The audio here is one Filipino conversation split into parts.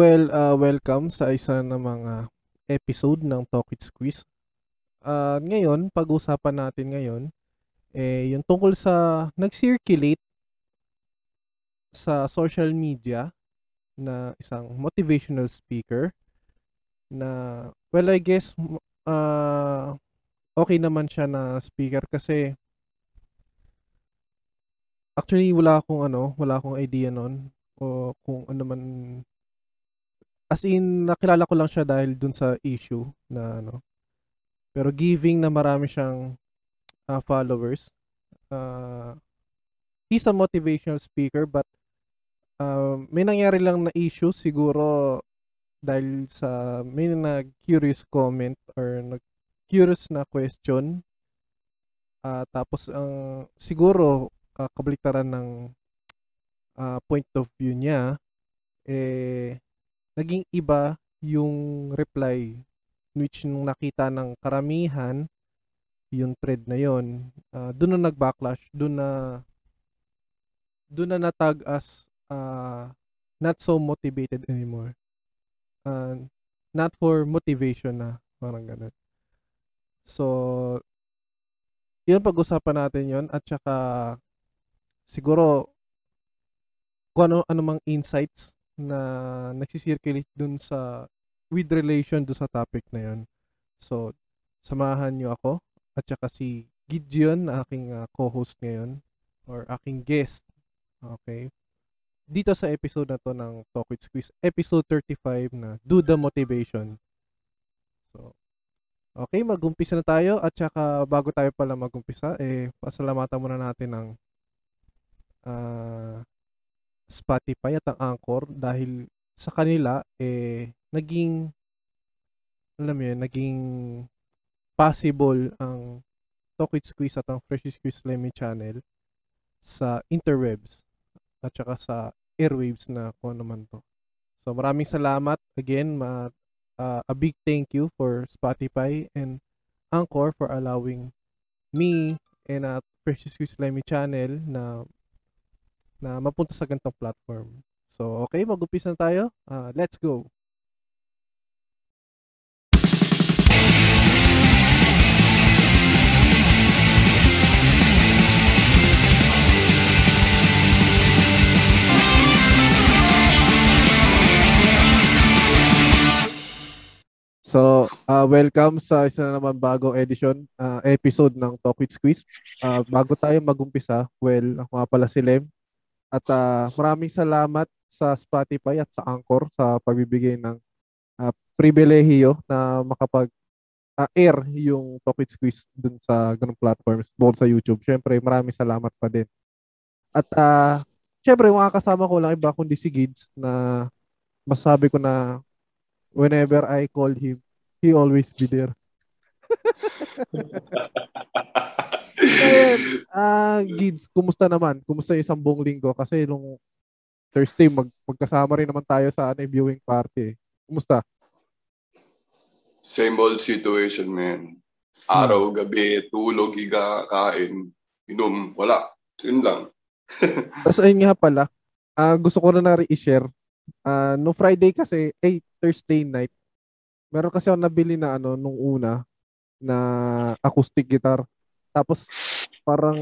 Well, uh, welcome sa isa na mga episode ng Talk with Squeeze. Uh, ngayon, pag-usapan natin ngayon, eh, yung tungkol sa nag-circulate sa social media na isang motivational speaker na, well, I guess, uh, okay naman siya na speaker kasi actually wala akong ano, wala akong idea noon o kung ano man as in nakilala ko lang siya dahil dun sa issue na ano. Pero giving na marami siyang uh, followers. Uh, he's a motivational speaker but uh, may nangyari lang na issue siguro dahil sa may nag curious comment or nag curious na question. Uh, tapos ang uh, siguro uh, kabaliktaran ng uh, point of view niya eh naging iba yung reply which nung nakita ng karamihan yung thread na yon uh, doon na nag-backlash doon na doon na natag as uh, not so motivated anymore. Uh, not for motivation na parang ganun. So yun pag-usapan natin yon at saka siguro kung ano anumang insights na nagsisirculate dun sa with relation do sa topic na yon. So, samahan niyo ako at saka si Gideon aking uh, co-host ngayon or aking guest. Okay. Dito sa episode na to ng Talk with Squeeze, episode 35 na Do the Motivation. So, okay, magumpisa na tayo at saka bago tayo pala magumpisa, eh, pasalamatan muna natin ng uh, Spotify at ang Anchor dahil sa kanila eh naging alam mo yun, naging possible ang Talk with Squeeze at ang Fresh Squeeze Lemmy channel sa interwebs at saka sa airwaves na kung ano man to. So maraming salamat again, ma, uh, a big thank you for Spotify and Anchor for allowing me and at Fresh Squeeze Lemmy channel na na mapunta sa ganitong platform. So, okay, mag-umpisa na tayo. Uh, let's go! So, uh, welcome sa isa na naman bagong edition, uh, episode ng Talk with Squeeze. Uh, bago tayo magumpisa, well, ako nga pala si Lem. At uh, maraming salamat sa Spotify at sa Anchor sa pagbibigay ng uh, pribilehiyo na makapag uh, air yung Talk It Squeeze dun sa ganung platforms, both sa YouTube. Syempre, maraming salamat pa din. At uh, syempre, mga kasama ko lang iba kundi si Gids na masabi ko na whenever I call him, he always be there. Ah, uh, Gids, kumusta naman? Kumusta yung isang buong linggo? Kasi nung Thursday, mag magkasama rin naman tayo sa ano, viewing party. Kumusta? Same old situation, man. Araw, hmm. gabi, tulog, higa, kain, inom, wala. Yun lang. Tapos ayun nga pala, uh, gusto ko na na i-share. Uh, no Friday kasi, eh, Thursday night, meron kasi ako nabili na ano, nung una, na acoustic guitar. Tapos parang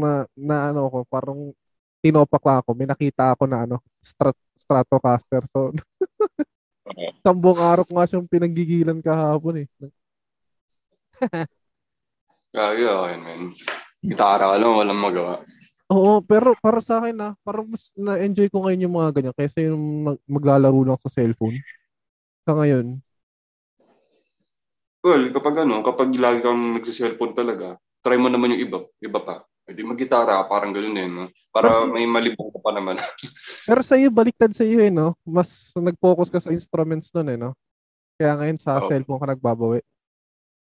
na, na ano ko, parang tinopak ako. May nakita ako na ano, strat, Stratocaster. So Sambong araw ko nga siyang pinanggigilan kahapon eh. Kaya okay, man. Gitara ka lang, walang magawa. Oo, pero para sa akin na, ah, parang mas na-enjoy ko ngayon yung mga ganyan kaysa yung mag- maglalaro lang sa cellphone. Sa ngayon. Well, kapag ano, kapag lagi kang nagsa-cellphone talaga, try mo naman yung iba, iba pa. Pwede mag-gitara, parang ganoon din, no? Para may malibang ka pa naman. pero sa iyo, baliktad sa iyo, eh, no? Mas nag-focus ka sa instruments nun, eh, no? Kaya ngayon sa oh. cellphone ka nagbabawi.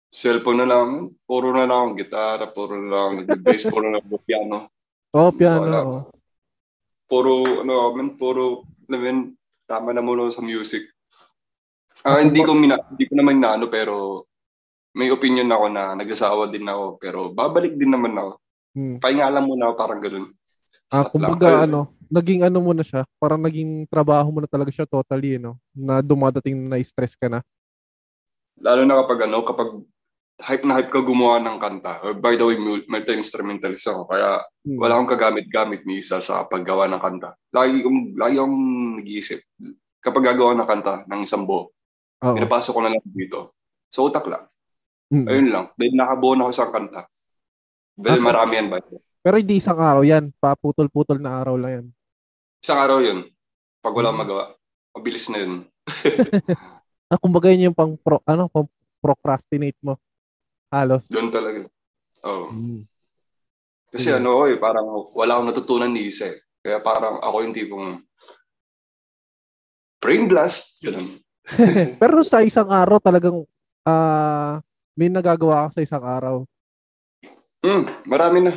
Cellphone na lang, puro na lang gitara, puro na lang nag-bass, puro na lang piano. Oh, piano. Wala. Oh. Puro, ano, man, puro, namin, tama na muna sa music. Ah, uh, hindi ko mina, hindi ko naman naano pero may opinion ako na nag-asawa din ako pero babalik din naman ako. Hmm. Pahinga lang muna ako parang ganoon. Ah, Stop lang. kumbaga Ayun. ano, naging ano mo na siya, parang naging trabaho mo na talaga siya totally, no? Na dumadating na stress ka na. Lalo na kapag ano, kapag hype na hype ka gumawa ng kanta. Or by the way, mul- multi-instrumentalist ako. Kaya Hmm. wala akong kagamit-gamit ni isa sa paggawa ng kanta. Lagi kong, lagi akong nag-iisip. Kapag gagawa ng kanta ng isang buo, pinapasok ko na lang dito. So, utak lang. Mm. Ayun lang. Dahil nakabuo na ako sa kanta. Dahil Okay. marami yan ba? Pero hindi isang araw yan. Paputol-putol na araw lang yan. Isang araw yun. Pag wala magawa. Mabilis na yun. Ah, kumbaga yun yung pang pro, ano, pang procrastinate mo. Halos. Doon talaga. Oo. Mm. Kasi ano ako eh, parang wala akong natutunan ni isa eh. Kaya parang ako yung tipong brain blast. Ganun. Pero sa isang araw talagang ah may nagagawa ka sa isang araw. Hmm, marami na.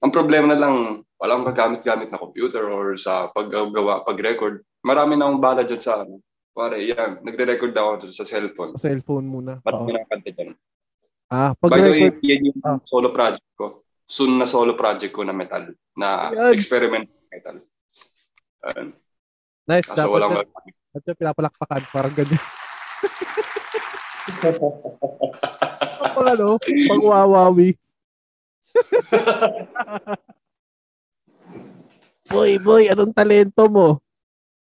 Ang problema na lang, wala akong kagamit-gamit na computer or sa paggawa, pag-record. Marami na akong bala dyan sa ano. Pare, yan. Nagre-record ako sa cellphone. Sa cellphone muna. Marami Oo. na kanta dyan. Ah, By the way, yan yung Ah. solo project ko. Soon na solo project ko na metal. Na Yan. experiment metal. Ayun. Nice. Kaso Dapat walang dapat na pinapalakpakan. Parang ganyan. Pag ano, pag wawawi. boy, boy, anong talento mo?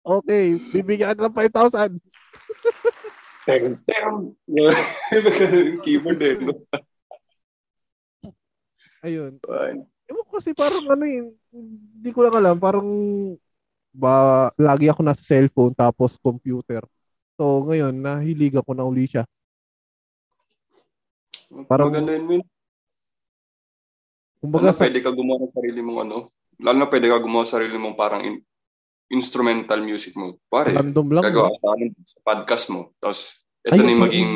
Okay, bibigyan ka ng 5,000. Damn, damn. Keyboard eh. no? Ayun. Ayun. Ewan ko kasi parang ano yun, hindi ko lang alam, parang ba, lagi ako nasa cellphone tapos computer. So ngayon, nahilig ako na uli siya. Parang- Maganda yun, Min. Kumbaga sa, pwede ka gumawa ng sarili mong ano. Lalo na pwede ka gumawa ng sarili mong parang in- instrumental music mo. Pare, random lang, gagawa ka sa, sa podcast mo. Tapos, ito Ayun, na yung maging,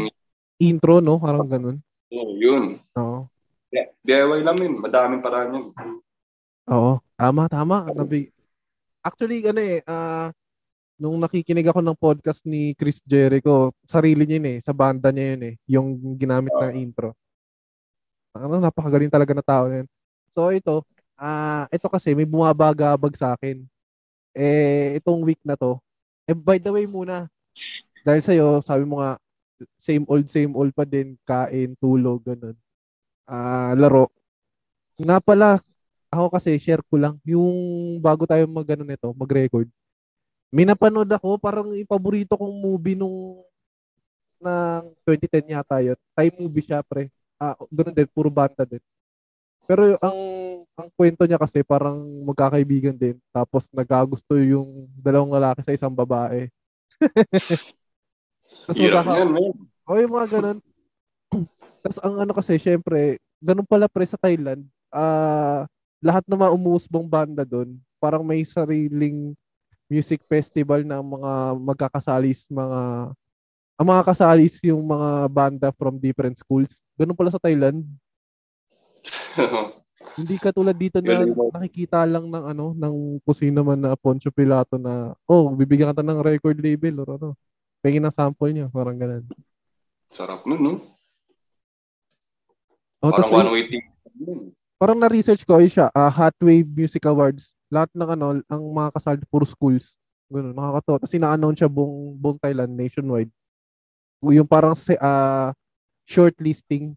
intro, no? Parang ganun. oh, yun. Oo. Yeah, DIY lang yun. Madaming paraan yun. Oo. Tama, tama. Nabi... Actually, ano eh, ah, nung nakikinig ako ng podcast ni Chris Jericho, sarili niya yun eh, sa banda niya yun eh, yung ginamit na intro. Ano, napakagaling talaga na tao na yun. So ito, ah, ito kasi may bumabagabag sa akin. Eh, itong week na to, eh, by the way muna, dahil sa'yo, sabi mo nga, same old, same old pa din, kain, tulog, ganun. Ah, laro. Nga pala, ako kasi share ko lang yung bago tayo mag ano nito, mag-record. May napanood ako, parang yung paborito kong movie nung ng 2010 yata yun. Time movie siya, pre. Ah, ganun din, puro banda din. Pero ang ang kwento niya kasi parang magkakaibigan din. Tapos nagagusto yung dalawang lalaki sa isang babae. Tapos Hirap magkaka- yan, man. o yung mga ganun. Tapos ang ano kasi, syempre, ganun pala pre sa Thailand, ah lahat ng mga umuusbong banda doon, parang may sariling music festival na mga magkakasalis, mga ang mga kasalis yung mga banda from different schools. Ganun pala sa Thailand. Hindi katulad dito na nakikita lang ng ano, ng kusina man na Poncho Pilato na, oh, bibigyan ka ng record label or ano. Pengin ng sample niya, parang ganun. Sarap nun, no? Oh, Parang tas one way team. parang na-research ko ay siya, ah, Hot Wave Music Awards. Lahat ng ano, ang mga kasali puro schools. Ganun, nakakatawa. Tapos ina-announce siya buong, buong Thailand, nationwide. Yung parang se, ah, shortlisting.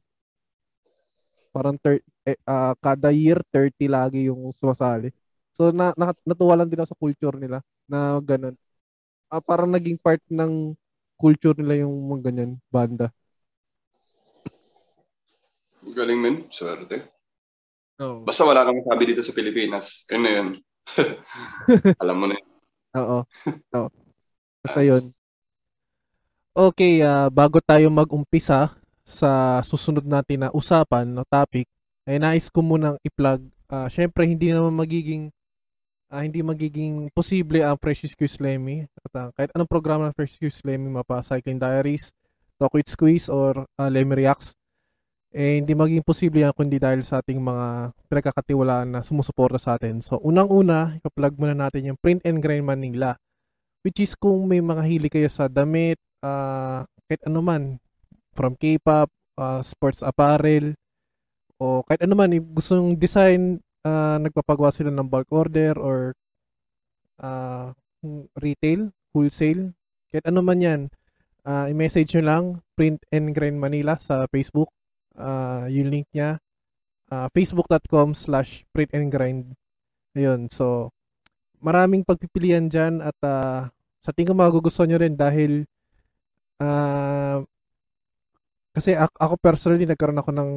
Parang thir- eh, ah, kada year, 30 lagi yung sumasali. So, na, na, natuwa lang din ako sa culture nila na ganun. Ah, parang naging part ng culture nila yung mga ganyan, banda. Galing, men. Swerte. Oo. Basta wala kang sabi dito sa Pilipinas. Yun na yun. Alam mo na yun. Oo. Oo. Basta yun. Okay, ah, bago tayo mag-umpisa sa susunod natin na usapan no topic, ay nais ko munang i-plug. ah, Syempre, hindi naman magiging ah, hindi magiging posible ang Precious Q Lemmy. At ah, kahit anong programa ng Precious Q Lemmy, mapa Cycling Diaries, Talk with Squeeze, or ah, Lemmy Reacts, eh, hindi magiging posible yan kundi dahil sa ating mga pinagkakatiwalaan na sumusuporta sa atin. So, unang-una, ipa-plug muna natin yung Print and Grind Manila. Which is kung may mga hili kayo sa damit, ah, kahit ano man, from K-pop, ah, sports apparel, o kahit ano man, gusto yung design uh, nagpapagawa sila ng bulk order or uh, retail, wholesale, kahit ano man yan, uh, i-message nyo lang, Print and Grind Manila sa Facebook. Uh, yung link niya, uh, facebook.com slash print and grind. Ayun, so, maraming pagpipilian dyan at uh, sa tingin ko magugustuhan nyo rin dahil uh, kasi ako, ako personally nagkaroon ako ng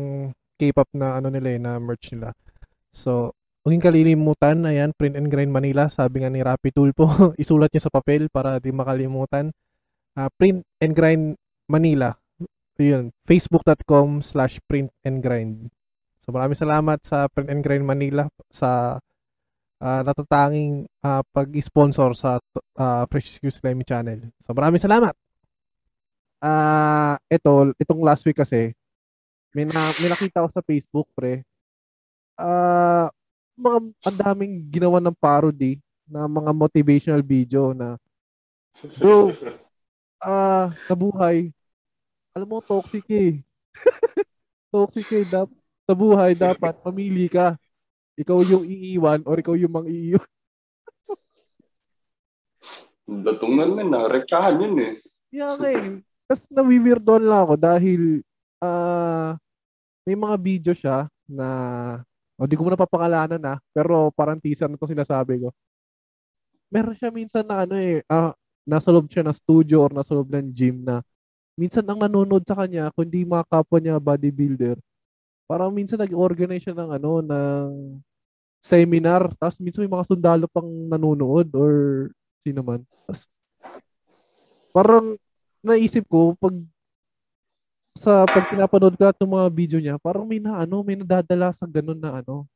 K-pop na ano nila eh, na merch nila. So, huwag kalilimutan, ayan, Print and Grind Manila, sabi nga ni Rappi Tulpo, isulat niya sa papel para di makalimutan. Uh, print and Grind Manila, yun, facebook.com slash print and grind. So maraming salamat sa Print and Grind Manila sa uh, natatanging uh, pag-sponsor sa uh, Fresh Excuse Lemmy Channel. So maraming salamat! Ah, uh, ito, itong last week kasi, may, na, may nakita ko sa Facebook, pre. Ah, uh, mga ang daming ginawa ng parody na mga motivational video na Bro, ah, uh, sa buhay, alam mo, toxic eh. toxic eh. Dap- sa buhay, dapat pamili ka. Ikaw yung iiwan or ikaw yung mang iiwan. Datong na, rektahan yun eh. Yeah, okay. Tapos nawiwirdoan lang ako dahil uh, may mga video siya na oh, di ko muna papangalanan na, pero parang teaser na to sinasabi ko. Meron siya minsan na ano eh, uh, nasa loob siya ng studio or nasa loob ng gym na minsan ang nanonood sa kanya, kundi mga kapwa niya bodybuilder, parang minsan nag-organize siya ng ano, ng seminar, tapos minsan may mga sundalo pang nanonood or sino man. Tapos, parang naisip ko, pag sa pag pinapanood ko ng mga video niya, parang may na ano, may nadadala sa ganun na ano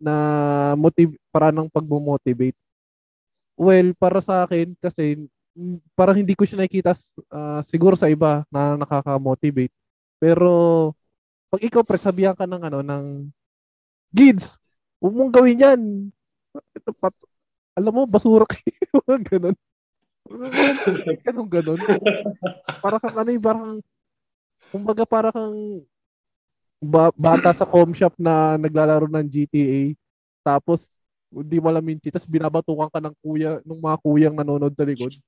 na motive para ng pagmo-motivate. Well, para sa akin kasi parang hindi ko siya nakikita uh, siguro sa iba na nakaka-motivate. Pero pag ikaw pre sabihan ka ng ano ng Gids, huwag mong gawin 'yan. Ito pat alam mo basura kayo ganun. ganun ganun. Para kang ano, eh, parang kumbaga para kang ba- bata sa com shop na naglalaro ng GTA tapos hindi mo alam yung tapos binabatukan ka ng kuya ng mga kuyang nanonood sa likod.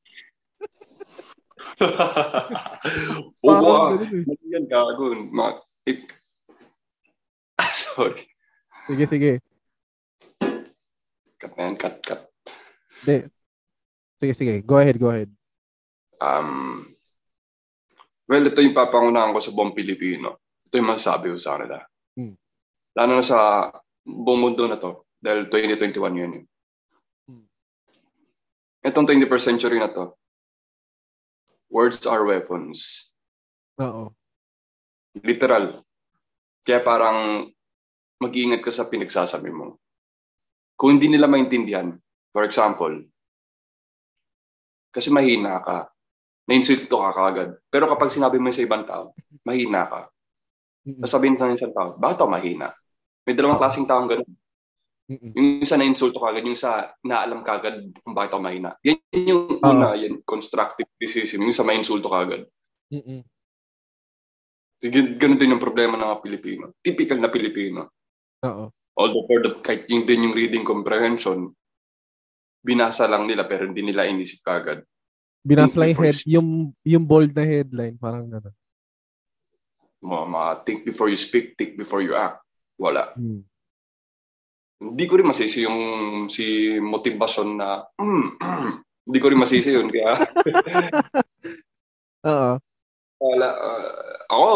Oo, ah. Eh. Yan gago. Ma- Sorry. Sige, sige. Cut man, cut, cut. Hindi. Sige, sige. Go ahead, go ahead. Um, Well, ito yung papangunahan ko sa buong Pilipino. Ito yung masasabi ko sa kanila. Hmm. Lalo na sa buong mundo na to. Dahil 2021 yun. yun. Hmm. Itong 21st century na to, words are weapons. Oo. Literal. Kaya parang mag-iingat ka sa pinagsasabi mo. Kung hindi nila maintindihan, for example, kasi mahina ka, na-insulto ka kagad. Pero kapag sinabi mo sa ibang tao, mahina ka. Sasabihin sa isang tao, bakit mahina? May dalawang klaseng taong ganun. Yung isa na insulto kagad, yung sa naalam kagad kung bakit ako mahina. Yan yung uh-huh. una, yan, constructive criticism. Yung sa may insulto kagad. Mm-mm. Ganun din yung problema ng mga Pilipino. Typical na Pilipino. Oo. Although for the, kahit yung din yung reading comprehension, binasa lang nila pero hindi nila inisip kagad. Binasa lang yung, head, yung, yung bold na headline, parang gano'n. Mga, mga think before you speak, think before you act. Wala. Hmm. Hindi ko rin masisi yung si motivasyon na hindi ko rin masisi yun kaya Oo. Wala uh, ako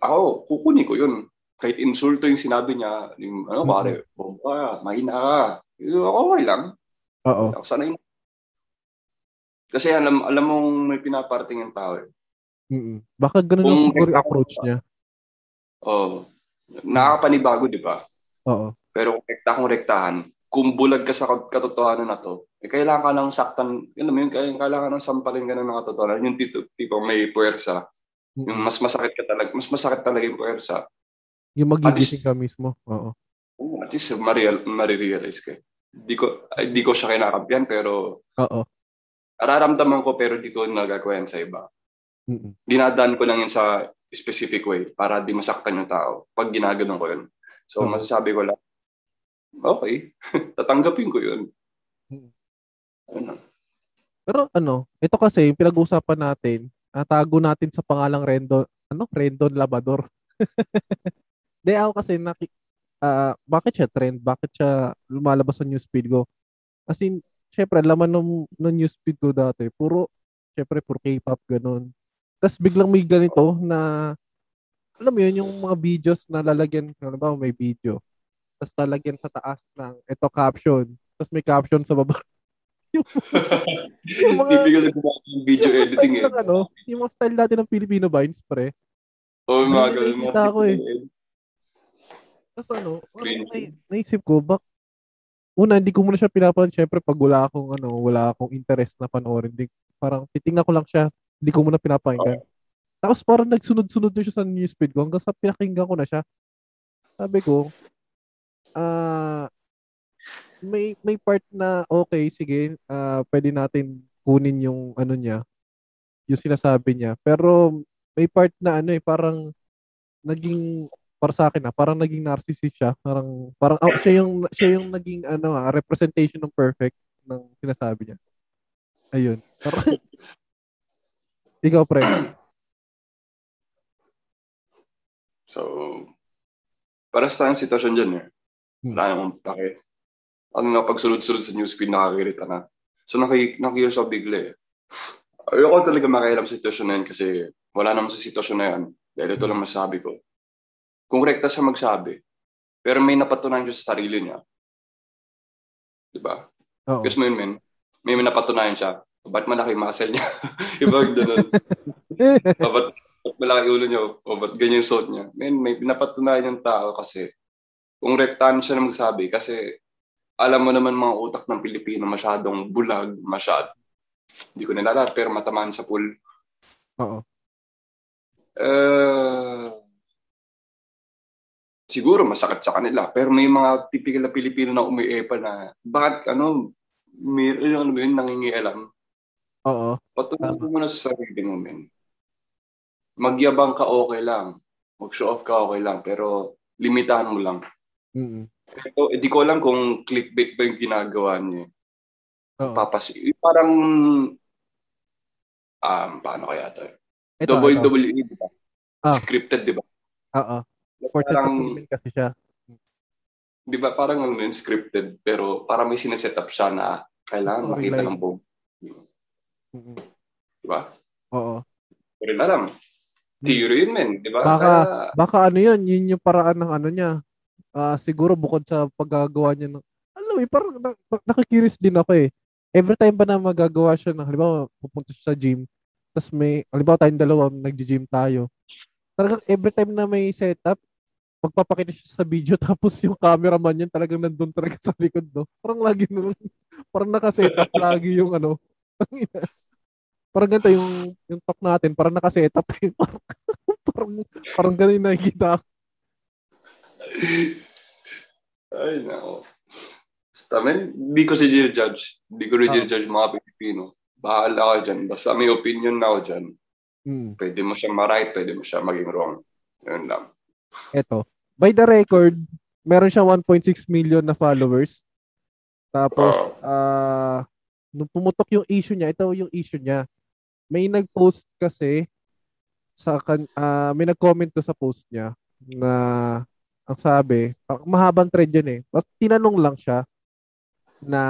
ako kukunin ko yun. Kahit insulto yung sinabi niya, yung, ano mm-hmm. pare, bomba, mahina ka. Okay lang. Oo. Sanay kasi alam alam mong may pinaparating yung tao eh. Mm Baka ganun yung siguro approach niya. Oo. Oh, nakakapanibago, di ba? Oo. Pero kung rekta kung rektahan, kung bulag ka sa katotohanan na to, eh, kailangan ka ng saktan, yun naman, kailangan ng sampalin ka ng katotohanan. Yung tipo, tipo may puwersa. Mm-hmm. Yung mas masakit ka talaga, mas masakit talaga yung puwersa. Yung magigising ka mismo. Oo. At least marireal, marirealize ka. Di ko, di ko siya kinakampiyan, pero Oo nararamdaman ko pero di ko nagagawa sa iba. Mm-hmm. Dinadaan ko lang yun sa specific way para di masaktan yung tao pag ginaganon ko yun. So, mm-hmm. masasabi ko lang, okay. Tatanggapin ko yun. Mm. Ano? Pero ano, ito kasi yung pinag-uusapan natin, natago natin sa pangalang Rendon, ano? Rendon Labador. Di ako kasi naki, ah, bakit siya trend? Bakit siya lumalabas sa newsfeed ko? As in, syempre, laman ng, ng newsfeed ko dati, puro, syempre, puro K-pop, ganun. Tapos biglang may ganito na, alam mo yun, yung mga videos na lalagyan, ano ba, may video. Tapos lalagyan sa taas ng, ito caption. Tapos may caption sa baba. yung, yung mga, Typical na gumawa ng video yung editing eh. ng ano, yung mga style natin ng Filipino Vines, pre. Oo, yung mga ganun. nakikita mga ko eh. Tapos ano, Cringy. nai- naisip ko, bak, una, hindi ko muna siya pinapan, syempre, pag wala akong, ano, wala akong interest na panoorin, di, parang titingnan ko lang siya, hindi ko muna pinapakinggan. Tapos parang nagsunod-sunod na siya sa newsfeed ko hanggang sa pinakinggan ko na siya. Sabi ko, ah, may may part na okay, sige, ah, pwede natin kunin yung ano niya, yung sinasabi niya. Pero may part na ano eh, parang naging para sa akin na parang naging narcissist siya. Parang parang oh, siya yung siya yung naging ano ah, representation ng perfect ng sinasabi niya. Ayun. Parang Ikaw pre. So, para sa tayong sitwasyon dyan eh. Wala namang pake. Ano na pagsulod-sulod sa newsfeed, nakakirita na. So, naki, nakikilos ako bigla eh. Ayoko talaga makialam sa sitwasyon na yan kasi wala naman sa sitwasyon na yan. Dahil ito lang masabi ko. Kung rekta siya magsabi, pero may napatunayan siya sa sarili niya. Diba? Oo. Guess mo yun, men? May, may napatunayan siya. Ba't malaki yung muscle niya? Iba yung ganun. ba't, ba't malaki ulo niya? O ba't ganyan yung suot niya? Men, may pinapatunayan yung tao kasi kung rektaan siya na magsabi kasi alam mo naman mga utak ng Pilipino masyadong bulag, masyad. Hindi ko nilalahat pero matamaan sa pool. Oo. Eh, siguro masakit sa kanila pero may mga typical na Pilipino na umiipa na bakit ano may ano ba yun nangingialam Oo. Tama. mo muna sa sarili mo, men. Magyabang ka okay lang. Mag-show off ka okay lang. Pero limitahan mo lang. Mm. Pero hindi ko alam kung clickbait ba yung ginagawa niya. Oo. Papas parang um, paano kaya to? Ito, ito. WWE, di ba? Ah. Scripted, di ba? Oo. Parang, kasi siya. di ba, parang ano yun, scripted, pero parang may sineset up siya na kailangan makita Storyline. ng buong. Mm. Di ba? Oo. Rin alam. Theory yun, men. Di ba? Baka- Kaya, Baka ano yun, yun yung paraan ng ano niya. Ah, siguro bukod sa paggagawa niya ng alam eh, parang na, na- nakikurious din ako eh. Every time ba na magagawa siya ng, halimbawa, pupunta siya sa gym, tapos may, halimbawa tayong dalawa, nagji-gym tayo. Talagang every time na may setup, magpapakita siya sa video, tapos yung cameraman niya talagang nandun talaga sa likod, no? Parang lagi, no, parang nakasetup lagi yung ano. parang ganito yung, yung talk natin, parang nakasetup eh. parang, parang, ganun nakikita. Ay, nako. Basta, men, hindi ko si judge. Hindi ko rin Ah. judge mga Pilipino. Bahala ka dyan. Basta may opinion na ako dyan. Hmm. Pwede mo siya ma-right, pwede mo siya maging wrong. Yun lang. Eto. By the record, meron siya 1.6 million na followers. Tapos, ah nung pumutok yung issue niya, ito yung issue niya. May nag-post kasi sa kan ah, may nag-comment to sa post niya na ang sabi, mahabang thread yun eh. Tapos tinanong lang siya na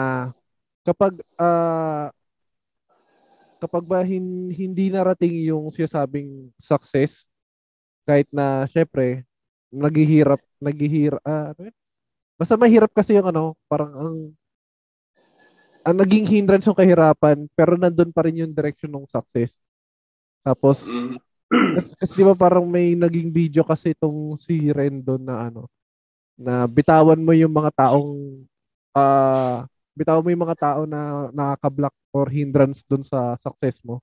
kapag ah kapag ba hin- hindi narating yung sinasabing success kahit na syempre naghihirap naghihirap ah, ano basta mahirap kasi yung ano parang ang ang naging hindrance yung kahirapan pero nandun pa rin yung direction ng success tapos Mm. Kasi, kasi di ba parang may naging video kasi itong si Rendon na ano na bitawan mo yung mga taong ah bitawan mo yung mga tao na nakaka-block or hindrance dun sa success mo.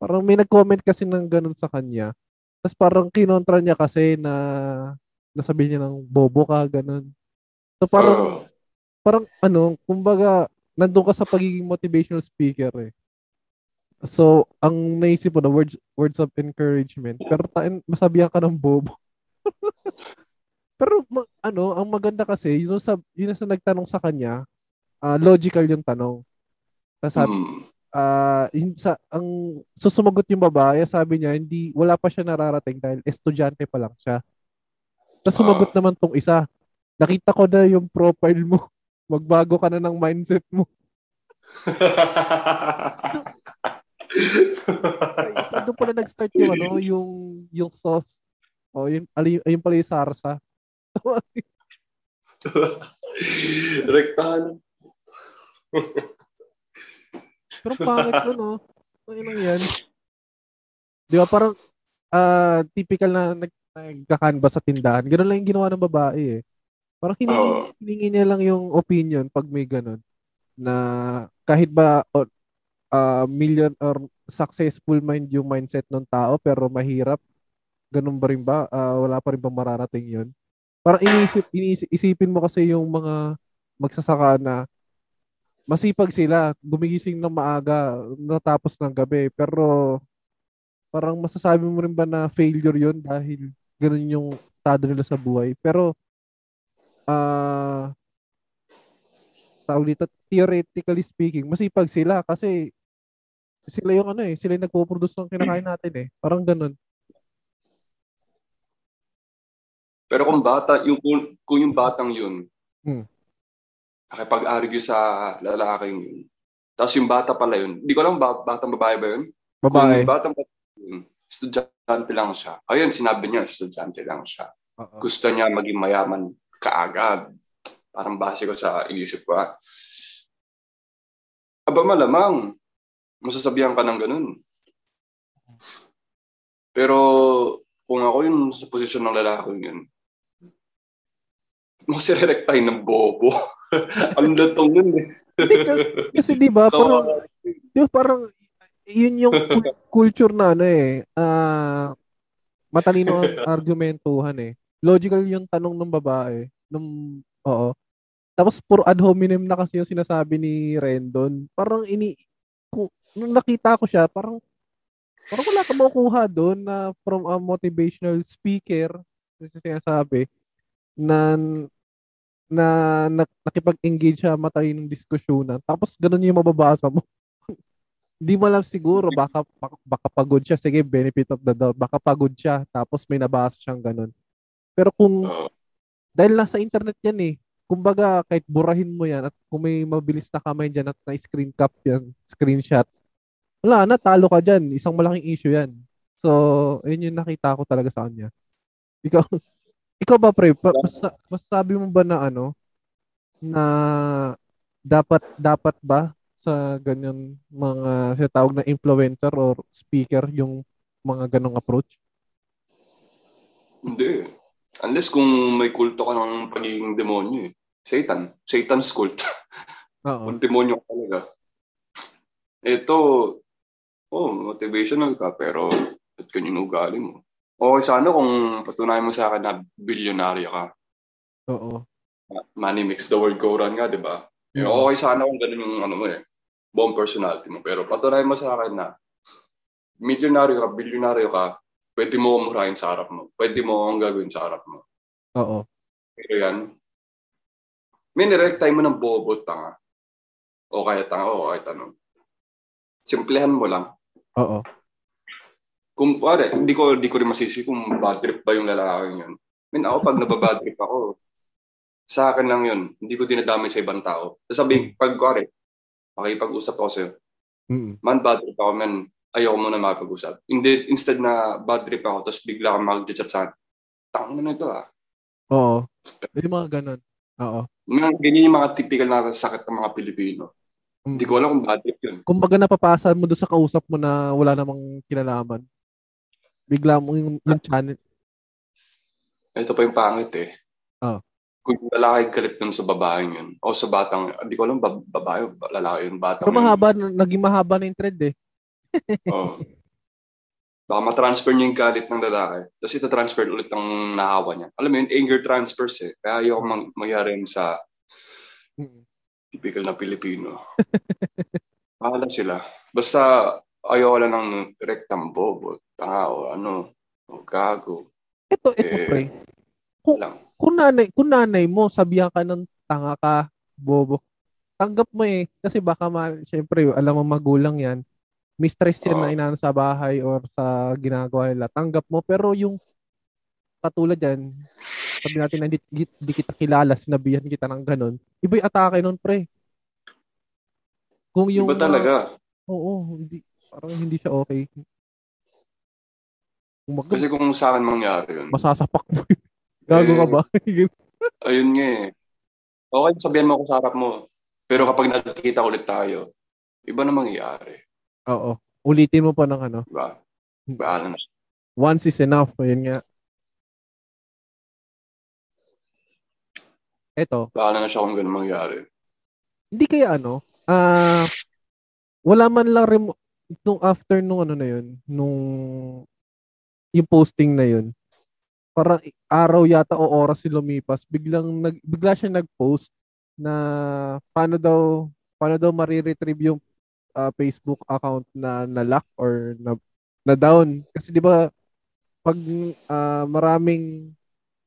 Parang may nag-comment kasi ng ganun sa kanya. Tapos parang kinontra niya kasi na nasabi niya ng bobo ka, ganun. So parang Oh. parang ano, kumbaga nandun ka sa pagiging motivational speaker eh. So, ang naisip mo na words words of encouragement, pero tain, masabihan ka ng bobo. Pero ma- ano, ang maganda kasi, yun sa, yun sa nagtanong sa kanya, uh, logical yung tanong. Tapos sabi, uh, yun sa, ang susumagot yung babae, sabi niya, hindi, wala pa siya nararating dahil estudyante pa lang siya. Tapos sumagot uh. naman tong isa, nakita ko na yung profile mo. Magbago ka na ng mindset mo. so, doon pala nag-start yung ano, yung yung sauce. O, oh, yun, ayun pala yung sarsa. Rektahan. Pero pangit ko, no? Ano lang yan? Di ba, parang uh, typical na nag nagkakanba sa tindahan. Ganun lang yung ginawa ng babae eh. Parang hiningi, oh. hiningi niya lang yung opinion pag may ganun. Na kahit ba uh, million or successful mind yung mindset ng tao pero mahirap, ganun ba rin ba? Uh, wala pa rin ba mararating yun? Parang iniisip, iniisip, isipin mo kasi yung mga magsasaka na masipag sila, gumigising ng maaga, natapos ng gabi. Pero parang masasabi mo rin ba na failure yun dahil ganun yung estado nila sa buhay. Pero uh, tawag dito, theoretically speaking, masipag sila kasi sila yung ano eh, sila yung nagpo-produce ng kinakain natin eh. Parang ganun. Pero kung bata, yung, kung yung batang yun, hmm. nakipag-argue sa lalaking yun, tapos yung bata pala yun, hindi ko alam ba, batang babae ba yun? Babae. Kung batang babae yun, estudyante lang siya. Ayun, sinabi niya, estudyante lang siya. Uh-oh. Gusto niya maging mayaman kaagad. Parang base ko sa inisip ko. Ah. Aba malamang, masasabihan ka ng ganun. Pero kung ako yun sa posisyon ng lalaki yun, masirerektay ng bobo. Ang latong nun eh. kasi, di ba, parang, di ba, parang, yun yung culture na ano eh, uh, matalino ang argumentuhan eh. Logical yung tanong ng babae. Nung, oo. Tapos, puro ad hominem na kasi yung sinasabi ni Rendon. Parang ini, nung nakita ko siya, parang parang wala ka makukuha doon na from a motivational speaker kasi sinasabi na na, na nakipag-engage siya matalinong diskusyonan. Tapos ganun yung mababasa mo. Hindi mo alam siguro baka, baka baka pagod siya. Sige benefit of the doubt. Baka pagod siya tapos may nabasa siyang ganun. Pero kung dahil nasa internet yan eh kumbaga kahit burahin mo yan at kung may mabilis na kamay dyan at na screen cap yan screenshot wala na, talo ka dyan. Isang malaking issue yan. So, yun yung nakita ko talaga sa kanya. Ikaw, ikaw ba, pre, pa, mas, masasabi mo ba na ano, na dapat, dapat ba sa ganyan mga tawag na influencer or speaker yung mga ganong approach? Hindi. Unless kung may kulto ka ng pagiging demonyo eh. Satan. Satan's cult. Oo. Kung demonyo ka talaga. Ito, oh, motivational ka, pero ba't ganyan ugali mo? Okay sana kung patunayan mo sa akin na bilyonaryo ka. Oo. Money makes the world go round nga, di ba? Mm-hmm. Okay sana kung ganun yung ano mo eh, buong personality mo. Pero patunayan mo sa akin na milyonaryo ka, bilyonaryo ka, pwede mo umurahin sa harap mo. Pwede mo ang gagawin sa harap mo. Oo. Pero yan, may nirect mo ng bobo tanga. O kaya tanga, o kaya tanong. Simplehan mo lang. Oo. Kung pare, hindi ko hindi ko rin masisi kung bad trip ba yung lalaking yun. I mean, ako pag nababad trip ako, sa akin lang yun. Hindi ko dinadamay sa ibang tao. Sasabihin, pag pare, makipag-usap ako sa'yo. Mm-hmm. Man, bad trip ako, man, ayoko muna makipag-usap. Hindi, instead na bad trip ako, tapos bigla kang mag-chat sa tangin na ito ah. Oo. Yung mga ganun. Oo. Ganyan yung mga typical na sakit ng mga Pilipino. Hindi ko alam kung bad trip yun. Kung baga napapasa mo doon sa kausap mo na wala namang kinalaman. Bigla mo yung, yung channel. Ito pa yung pangit eh. Oh. Kung yung lalaki galit nun sa babaeng yun, o sa batang, hindi ko alam babae o lalaki yun, batang Pero mahaba, yun. naging mahaba na yung thread eh. Oh. Baka ma-transfer niya yung galit ng lalaki. Tapos ita-transfer ulit ang nahawa niya. Alam mo yun, anger transfers eh. Kaya ayoko mang mangyari sa Typical na Pilipino. Bahala sila. Basta ayaw lang ng rektang bobo, tanga o ano, o gago. Ito, ito, eh, pre. Kung, lang. kung nanay, kung nanay mo, sabihan ka ng tanga ka, bobo, tanggap mo eh. Kasi baka, ma, syempre, alam mo magulang yan. May stress yan na inano sa bahay or sa ginagawa nila. Tanggap mo. Pero yung katulad yan, sabi natin na hindi, hindi kita kilala, sinabihan kita ng ganun. Iba'y atake nun, pre. Kung yung... Iba talaga. Uh, oo, hindi, parang hindi siya okay. Kung mag- Kasi kung sa akin mangyari yun. Masasapak mo. Gago eh, ka ba? ayun nga eh. Okay, sabihan mo ako sa harap mo. Pero kapag nagkita ulit tayo, iba na mangyayari. Oo. Ulitin mo pa ng ano. Diba? Bahala na. Once is enough. Ayun nga. Eto. Bahala na siya kung ganun mangyari. Hindi kaya ano, ah, uh, wala man lang rin, nung after nung ano na yun, nung, yung posting na yun, parang araw yata o oras si lumipas, biglang nag, bigla siya nag-post na paano daw, paano daw mariretrieve yung uh, Facebook account na na-lock or na, na down. Kasi 'di ba pag uh, maraming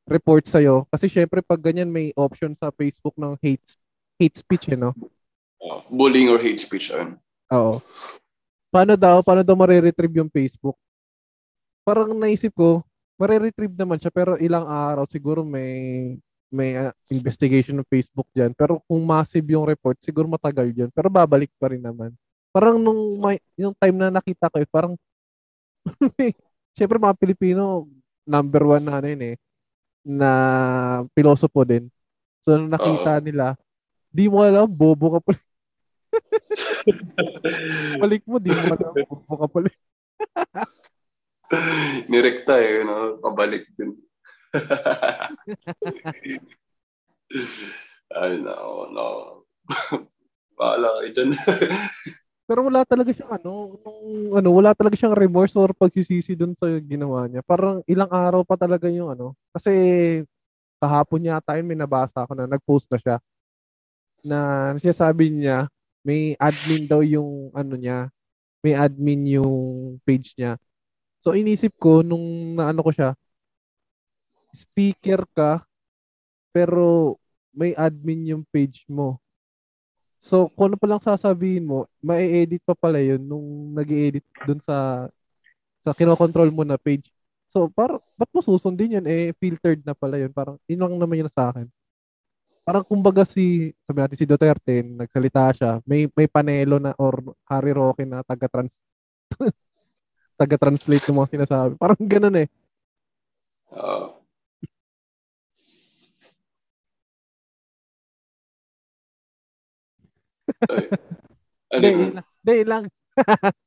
report sa iyo kasi syempre pag ganyan may option sa Facebook ng hate hate speech eh, no? Uh, bullying or hate speech ayun. Oo. Paano daw, paano daw mariretrieve yung Facebook? Parang naisip ko, mariretrieve naman siya pero ilang araw siguro may may uh, investigation ng Facebook diyan. Pero kung massive yung report, siguro matagal 'yun. Pero babalik pa rin naman. Parang nung may, yung time na nakita ko, eh, parang, syempre mga Pilipino, number one na ano yun eh, na pilosopo din. So, nung nakita Uh-oh. nila, di mo alam, bobo ka pala. Balik mo, di mo alam, bobo ka pala. Nirekta eh, no? pabalik din. Ay, no, no. Bahala kayo dyan. Pero wala talaga siyang ano, nung, ano, wala talaga siyang remorse or pagsisisi doon sa ginawa niya. Parang ilang araw pa talaga yung ano. Kasi kahapon yata yun, may nabasa ako na nag-post na siya. Na siya sabi niya, may admin daw yung ano niya, may admin yung page niya. So inisip ko nung naano ko siya, speaker ka, pero may admin yung page mo. So, kung ano pa lang sasabihin mo, ma-edit pa pala yun nung nag edit dun sa sa kinokontrol mo na page. So, par ba't mo susundin yun? Eh, filtered na pala yun. Parang, yun lang naman yun sa akin. Parang kumbaga si, sabi natin si Duterte, nagsalita siya, may may panelo na or Harry Roque na taga-trans taga-translate ng mga sinasabi. Parang ganun eh. Uh, ano Hindi, hindi lang.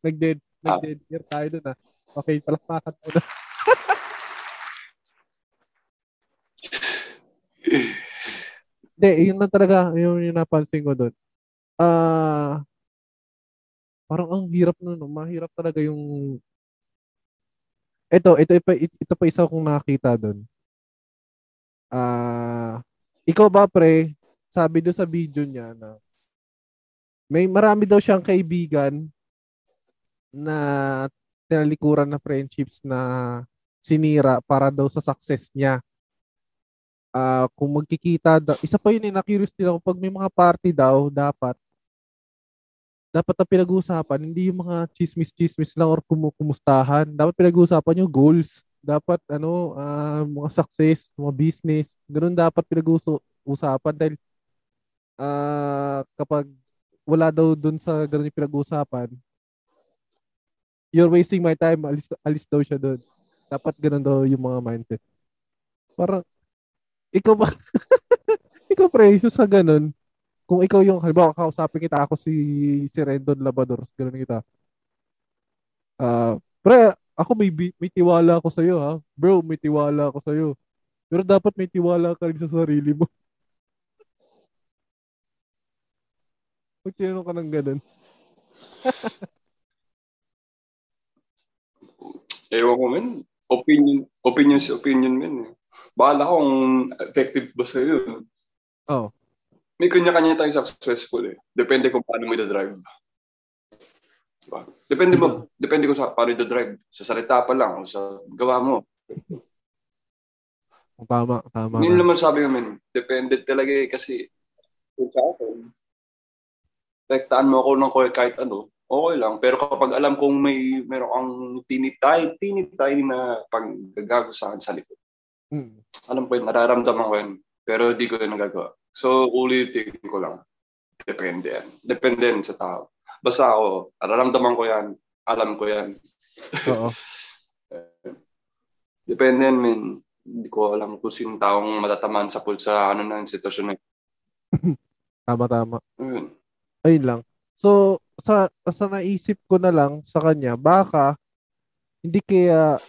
nag-dead. Nag-dead ah. year tayo dun ah. Okay, palakpakan mo na. Hindi, yun na talaga, yun yung napansin ko doon. Ah, uh, parang ang hirap nun, no? mahirap talaga yung ito, ito, ito, ito, ito pa isa kong nakita doon. Ah, uh, ikaw ba pre, sabi do sa video niya na may marami daw siyang kaibigan na tinalikuran na friendships na sinira para daw sa success niya. Uh, kung magkikita daw, isa pa yun eh, na-curious din ako, pag may mga party daw, dapat, dapat na pinag-uusapan, hindi yung mga chismis-chismis lang or kumukumustahan. Dapat pinag-uusapan yung goals. Dapat, ano, uh, mga success, mga business. Ganun dapat pinag-uusapan dahil uh, kapag wala daw dun sa ganun yung pinag-uusapan, you're wasting my time, alis, alis daw siya doon. Dapat ganun daw yung mga mindset. Parang, ikaw ba, ikaw precious sa ganun, kung ikaw yung, halimbawa, kausapin kita, ako si, si Rendon Labador, ganun kita. Uh, pre, ako may, may tiwala ako sa'yo, ha? Bro, may tiwala ako sa'yo. Pero dapat may tiwala ka rin sa sarili mo. Pag tinanong ka ng ganun. Ewan ko, men. Opinion, opinion si opinion, men. Eh. Bahala kung effective ba sa'yo. Oh. May kanya-kanya tayong successful eh. Depende kung paano mo ito-drive. Diba? Depende mo, diba? depende ko sa paano ito-drive. Sa salita pa lang o sa gawa mo. Tama, tama. Yun naman sabi namin, dependent talaga eh, kasi kung sa akin, rektaan mo ako ng kahit ano, okay lang. Pero kapag alam kong may meron kang tinitay, tinitay na paggagago sa akin sa likod, Mm. alam ko yun, nararamdaman ko yun. Pero di ko yun nagagawa. So, ulitin ko lang. Depende yan. Depende yan sa tao. Basta ako, nararamdaman ko yan. Alam ko yan. Oo. Depende yan, min. Hindi ko alam kung sino taong matatamaan sa pulsa ano na yung sitwasyon na Tama, tama. yun. Ayun lang. So, sa, sa naisip ko na lang sa kanya, baka hindi kaya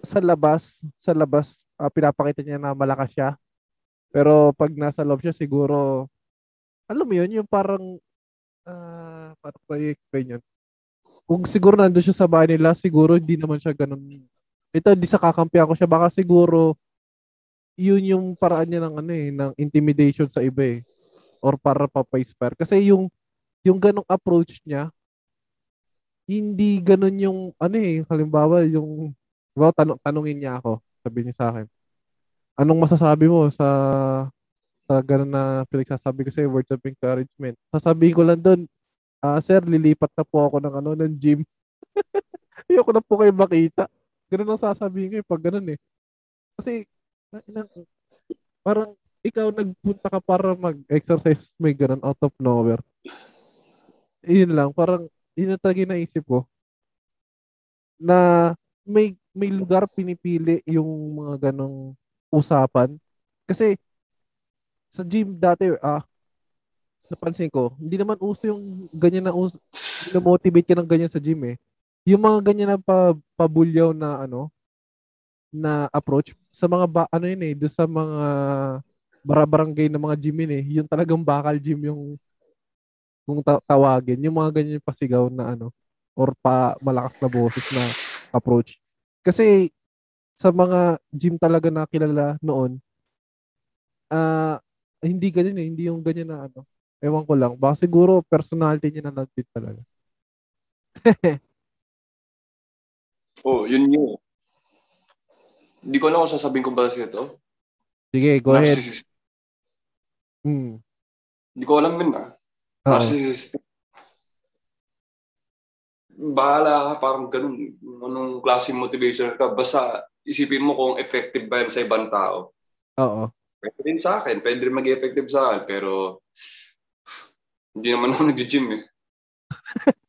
sa labas, sa labas, ah, pinapakita niya na malakas siya. Pero pag nasa loob siya, siguro, alam mo yun, yung parang, ah, paano ko i-explain yun? Kung siguro nandun siya sa bahay nila, siguro hindi naman siya ganun. Ito, di sa kakampihan ko siya. Baka siguro, yun yung paraan niya ng ano eh, ng intimidation sa iba eh. Or para papa-inspire. Kasi yung, yung ganong approach niya, hindi ganun yung, ano eh, halimbawa, yung, well, tanong, tanongin niya ako, sabi niya sa akin, anong masasabi mo sa, sa ganun na pinagsasabi ko sa'yo, words of encouragement? Sasabihin ko lang doon, ah, sir, lilipat na po ako ng ano, ng gym. Ayoko na po kayo makita. Ganun ang sasabihin ko eh, pag ganun eh. Kasi, parang, ikaw nagpunta ka para mag-exercise, may ganun out of nowhere. Yun lang, parang, yun talaga naisip ko. Na, may, may lugar pinipili yung mga ganong usapan. Kasi, sa gym dati, ah, napansin ko, hindi naman uso yung ganyan na uso, motivate ka ng ganyan sa gym eh. Yung mga ganyan na pa, pabulyaw na ano, na approach sa mga ba, ano yun eh, doon sa mga barabarangay na mga gym yun eh, yung talagang bakal gym yung kung ta- tawagin, yung mga ganyan pasigaw na ano, or pa malakas na boses na approach. Kasi sa mga gym talaga na kilala noon, ah hindi ganyan eh, hindi yung ganyan na ano. Ewan ko lang, baka siguro personality niya na nandun talaga. Oh, yun yun. Hindi ko alam kung sasabihin ko ba siya ito. Sige, go ahead. Narcissist. Hmm. Hindi ko alam yun ah. Narcissist. Bahala ka, parang ganun. Anong klase motivation ka. Basta isipin mo kung effective ba yan sa ibang tao. Oo. Pwede rin sa akin. Pwede rin mag effective sa akin. Pero hindi naman ako nag-gym eh.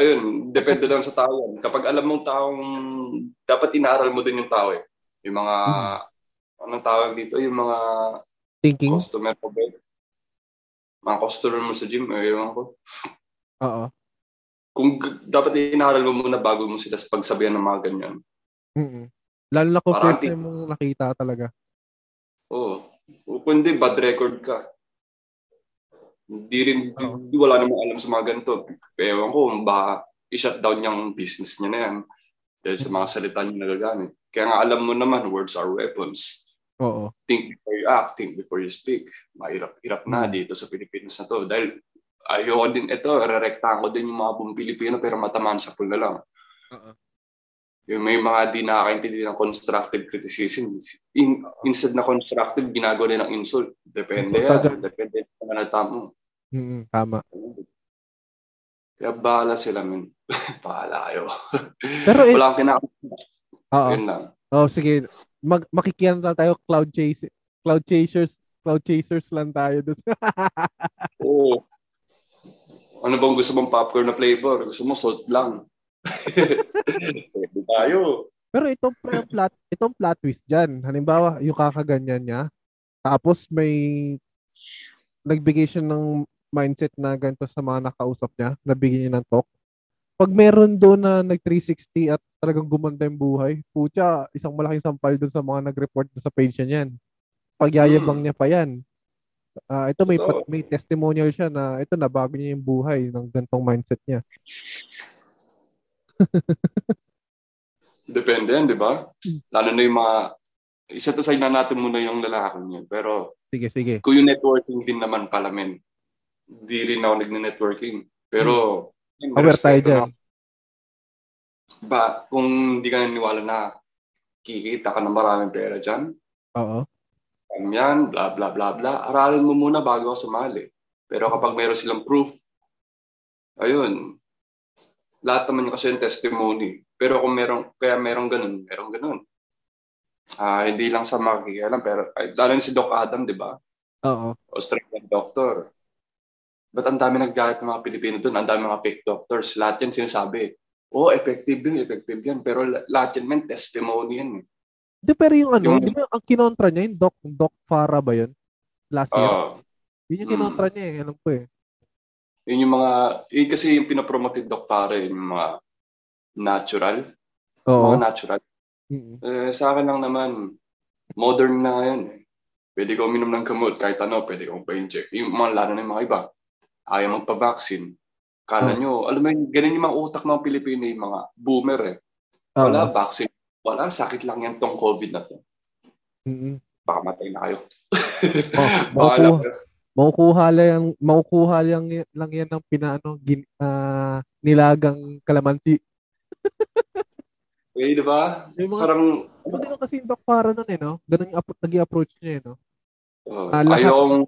Ayun, depende lang sa tao. Kapag alam mong taong, dapat inaaral mo din yung tao eh. Yung mga, anong tawag dito? Yung mga Thinking? customer ko ba? Mga customer mo sa gym, eh, ewan ko. Oo. Kung g- dapat inaaral mo muna bago mo sila pagsabihan ng mga ganyan. mm Lalo na kung Parang first time mong nakita talaga. Oo. O kung hindi, bad record ka. Hindi rin, di, Oo. di- wala namang alam sa mga ganito. Ewan ko, baka i-shut down yung business niya na yan. Dahil sa mga salita niya nagagamit. Kaya nga alam mo naman, words are weapons. Oo. Think before you act, think before you speak. Mahirap-hirap na Hmm. dito sa Pilipinas na to. Dahil ayoko din ito, rerektahan ko din yung mga buong Pilipino pero matamaan sa pool na lang. Oo. Yung may mga di nakakaintindi ng constructive criticism. In, instead na constructive, ginagawa nila ng insult. Depende Insult yan. Depende sa panalita mo. Mm, tama. Kaya bahala sila, min. bahala kayo. Pero Wala akong kinakain. oo. Yun lang. Oh, sige. Mag makikiyan na tayo cloud chase cloud chasers cloud chasers lang tayo doon. Oo. Ano bang gusto mong popcorn na flavor? Gusto mo salt lang. Pwede tayo. Pero itong plot itong plot twist diyan. Halimbawa, yung kakaganyan niya. Tapos may nagbigay siya ng mindset na ganito sa mga nakausap niya, nabigyan niya ng talk. Pag meron doon na nag 360 at talagang gumanda yung buhay, putya, isang malaking sampal doon sa mga nag-report sa page niya niyan. Pagyayabang niya pa yan. Ah, ito may Totoo. may testimonial siya na ito na bago niya yung buhay ng gantong mindset niya. Depende yan, di ba? Lalo na yung mga... Isa to na natin muna yung lalaking yun. Pero Sige, sige. kung yung networking din naman pala, men. Di rin ako nagne-networking. Pero... yun, Hmm. Aware tayo dyan. Ba, kung hindi ka naniwala na kikita ka ng maraming pera dyan. Oo. Yan, bla bla bla bla. Aralin mo muna bago ka sumali. Pero kapag meron silang proof, ayun, lahat naman yung kasi yung testimony. Pero kung meron, kaya meron ganun, meron ganun. Ah, hindi lang sa makikialam, pero ay, lalo si Doc Adam, di ba? Oo. Australian doctor. Ba't ang dami naggalit ng mga Pilipino doon? Ang dami mga fake doctors. Lahat yan sinasabi. Oo, oh, effective yun, effective yan. Pero lahat yan, man, testimony yan. Eh. Di, pero yung ano, Yung- ba ang kinontra niya, yung Doc, Doc Farah ba yun? Last year. Ah, yun yung kinontra niya eh, alam ko eh. yun yung mga, yun kasi yung pinapromote Doc Farah, yun yung mga natural. Oo. Mga natural. Mm. Eh, sa akin lang naman, modern na ngayon. Eh. Pwede ka uminom ng gamot, kahit ano, pwede kang pa-inject. Yung mga lalo na yung mga iba, ayaw magpa-vaccine. Kala Oh. nyo, alam mo yun, ganun yung mga utak ng Pilipino, yung mga boomer eh. Wala Oo. vaccine. Wala, sakit lang yan tong COVID na to. Mm-mm. Baka matay na kayo. Oh, makukuha, makukuha lang, makukuha lang, lang yan ng pinaano, gin, ah, nilagang kalamansi. Eh, di ba? Mga, Parang, yung ganun kasi yung Doc Farah nun eh, no? Ganun yung ap- naging approach niya eh, no? uh, Ah, lahat- ayaw kong,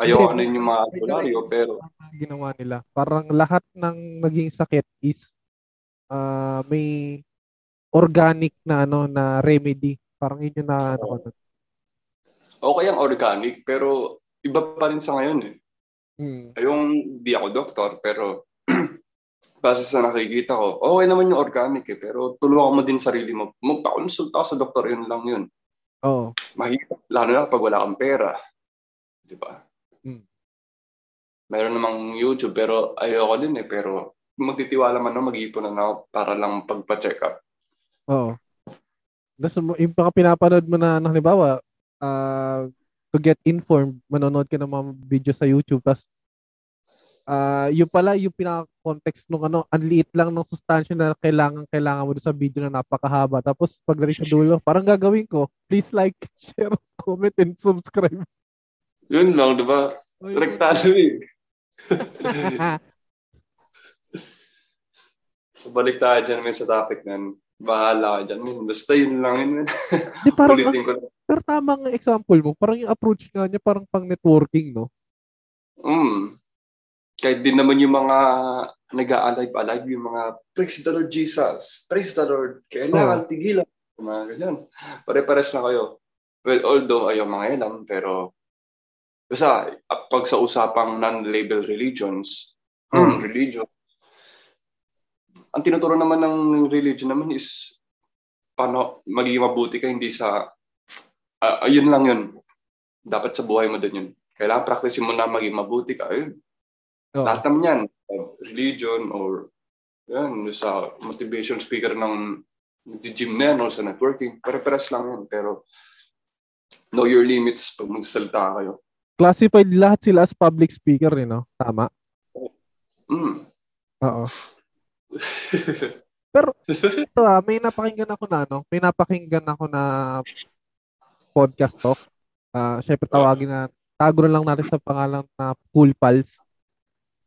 ayaw ano yun yung mga albularyo, direct- pero ginawa nila. Parang lahat ng naging sakit is ah may organic na ano na remedy. Parang yun yung na ano ko okay ang organic, pero iba pa rin sa ngayon eh. Hmm. Yung di ako doktor, pero base sa nakikita ko, okay naman yung organic eh, pero tulungan mo din sarili mo. Magpa-consulta ka sa doktor, yun lang yun. Oo. Mahirap, lalo na kapag wala kang pera. Di ba? Meron namang YouTube, pero ayoko din eh, pero magtitiwala man na mag-ipon na ako para lang pagpa-check up. Oo. Tapos yung mga pinapanood mo na, ano, halimbawa, ah, to get informed, manonood ka ng mga video sa YouTube, tapos ah yung pala, yung pinaka-context nung ano, ang liit lang ng sustansya na kailangan, kailangan mo sa video na napakahaba. Tapos pagdating sa dulo, parang gagawin ko, please like, share, comment, and subscribe. Yun lang, di ba? Rektado eh. So balik tayo dyan may sa topic nan. Bahala ka dyan. Basta yun lang yun. Di, parang, Ulitin ko. pero tama nga example mo, parang yung approach nga niya, parang pang networking, no? Mm. Kahit din naman yung mga nag-alive-alive, yung mga Praise the Lord Jesus, Praise the Lord, kailangan tigilan. Yung Mga ganyan. Pare-pares na kayo. Well, although ayaw mga ilam, pero basta ah, pag sa usapang non-label religions, Mm. religion, ang tinuturo naman ng religion naman is paano magiging mabuti ka hindi sa ah, ayun lang yun. Dapat sa buhay mo din yun. Kailangan practice mo na maging mabuti ka. Ayun. Oo. Lahat naman yan. Uh, Religion or yan, sa motivation speaker ng gym na yan or sa networking. Pare-pares lang yan. Pero know your limits pag magsalita kayo. Classified lahat sila as public speaker, eh, no? Tama? Mm. Oo. Ito ah, may napakinggan ako na, ano? May napakinggan ako na podcast talk. Ah, syempre tawagin na, tago na lang natin sa pangalan na Cool Pals.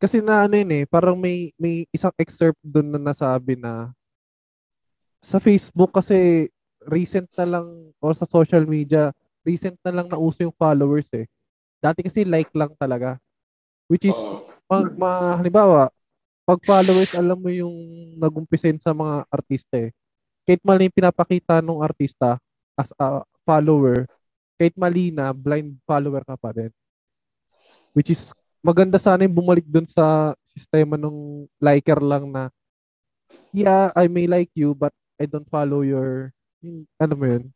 Kasi na ano yun eh, parang may, may isang excerpt doon na nasabi na sa Facebook kasi recent na lang o sa social media, recent na lang nauso yung followers eh. Dati kasi like lang talaga. Which is, Oo. pag ma, halimbawa, pag followers, alam mo yung nagumpisin sa mga artista eh. Kahit mali pinapakita ng artista as a follower, kahit mali na, blind follower ka pa rin. Which is, maganda sana yung bumalik dun sa sistema ng liker lang na, yeah, I may like you, but I don't follow your, ano mo yun?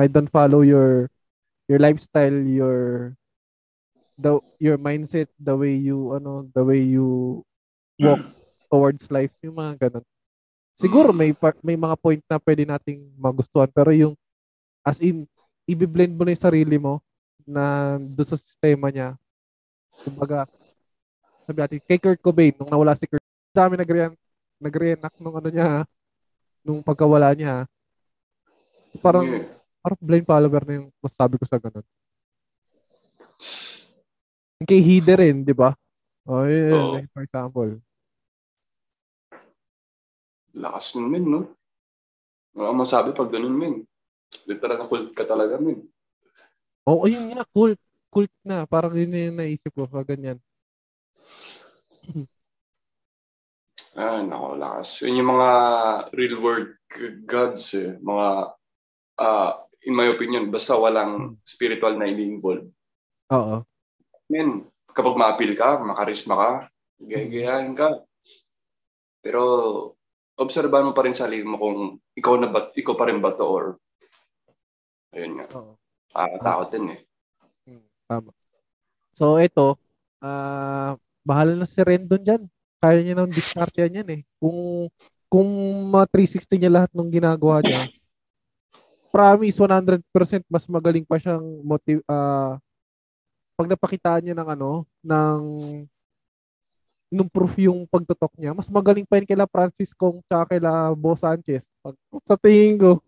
I don't follow your, your lifestyle, your, the, your mindset, the way you, ano, the way you walk towards life, yung mga ganun. Siguro may pa- may mga point na pwede nating magustuhan pero yung as in i-blend mo na yung sarili mo na doon sa sistema niya. Kumbaga, sabi natin, kay Kurt Cobain, nung nawala si Kurt, dami nag-re- nag-reenact nung ano niya, nung pagkawala niya. Parang, Yeah. parang blind follower na yung masasabi ko sa ganun. Kay Hide rin, di ba? Oh, yun, Oo. for example. Lakas nun men, no? Wala akong masabi pag ganun, men. Literal na cult ka talaga, men. Oo, oh, yun nga, cult. Cult na. Parang yun na yung naisip ko. Pag ganyan. Ah, nako, lakas. Yun yung mga real world gods eh. Mga, uh, in my opinion, basta walang spiritual na ini-involve. Oo. Men, kapag ma-appeal ka, makarisma ka, gagayahin ka. Pero, obserbahan mo pa rin sa sarili mo kung ikaw na ba, ikaw pa rin ba to or ayun nga. Oo. Ah, takot din eh. Hmm, tama. So, ito, ah, uh, bahala na si Rendon dyan kaya niya nang diskarte yan eh. Kung kung mga 360 niya lahat ng ginagawa niya, promise 100% mas magaling pa siyang motive uh, pag napakitaan niya ng ano, ng nung proof yung pagtutok niya, mas magaling pa yun kila Francis Kong tsaka kila Bo Sanchez. Pag, sa tingin ko.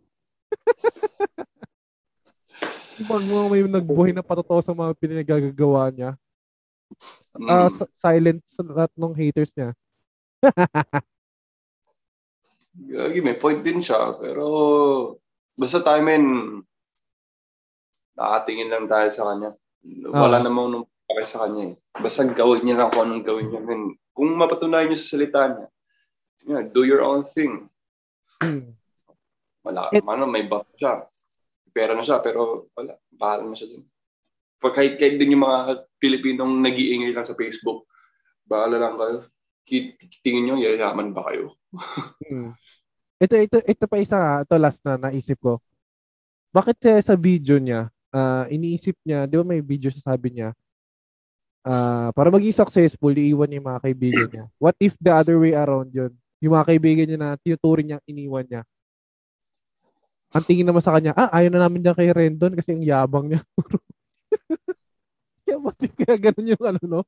pag mga may nagbuhay na patotoo sa mga pinagagagawa niya, uh, mm. silent sa lahat ng haters niya. Gagi, may point din siya. Pero, basta tayo, men, nakatingin lang tayo sa kanya. Wala uh, namang nung pake sa kanya eh. Basta gawin niya lang kung anong gawin niya. Men, kung mapatunayan niyo sa salita niya, yeah, do your own thing. Hmm. Wala, It, ano, may buff siya. Pera na siya, pero wala, bahala na siya din. Pag kahit, kahit din yung mga Pilipinong nag-iingay lang sa Facebook, bahala lang kayo. Tingin nyo, yayaman ba kayo? hmm. Ito, ito, ito pa isa, ito last na naisip ko. Bakit sa video niya, uh, iniisip niya, di ba may video sa sabi niya, uh, para maging successful, iiwan niya yung mga kaibigan niya. What if the other way around yun? Yung mga kaibigan niya na tinuturing niya, iniwan niya. Ang tingin naman sa kanya, ah, ayaw na namin dyan kay Rendon kasi ang yabang niya. kaya ba kaya ganun yung ano, no?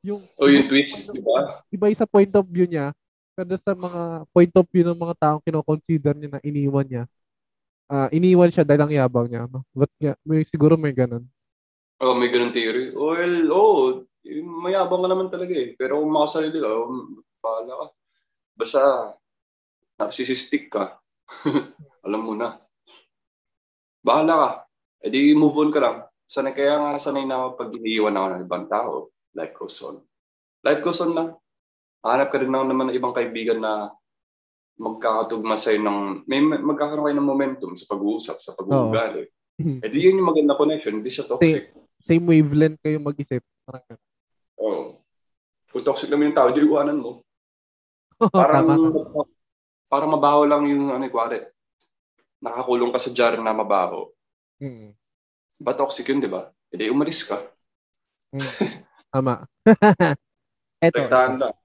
Yung, oh, yung twist, di ba? Iba sa point of view niya, pero sa mga point of view ng mga taong kino-consider niya na iniwan niya, uh, iniwan siya dahil ang yabang niya, no? But yeah, may, siguro may ganun. Oh, may ganun theory. Well, oh, mayabang ka naman talaga eh. Pero kung makasarili ka, um, bahala ka. Basta, narcissistic ka. Alam mo na. Bahala ka. E di move on ka lang sanay kaya nga sanay na pag iniiwan ako ng ibang tao, life goes on. Life goes on lang. Hanap ka rin naman ng ibang kaibigan na magkakatugma sa'yo ng, may magkakaroon kayo ng momentum sa pag-uusap, sa pag-uugali. Oh. eh di yun yung maganda connection, hindi siya toxic. Same, same wavelength kayo mag-isip. Parang Oo. Oh. Kung toxic naman yung tao, di iwanan mo. Parang, parang mabaho lang yung ano, kwari. Nakakulong ka sa jar na mabaho. Mm. Ba toxic yun, di ba? Hindi, umalis ka. Hmm. Tama. Eto. lang.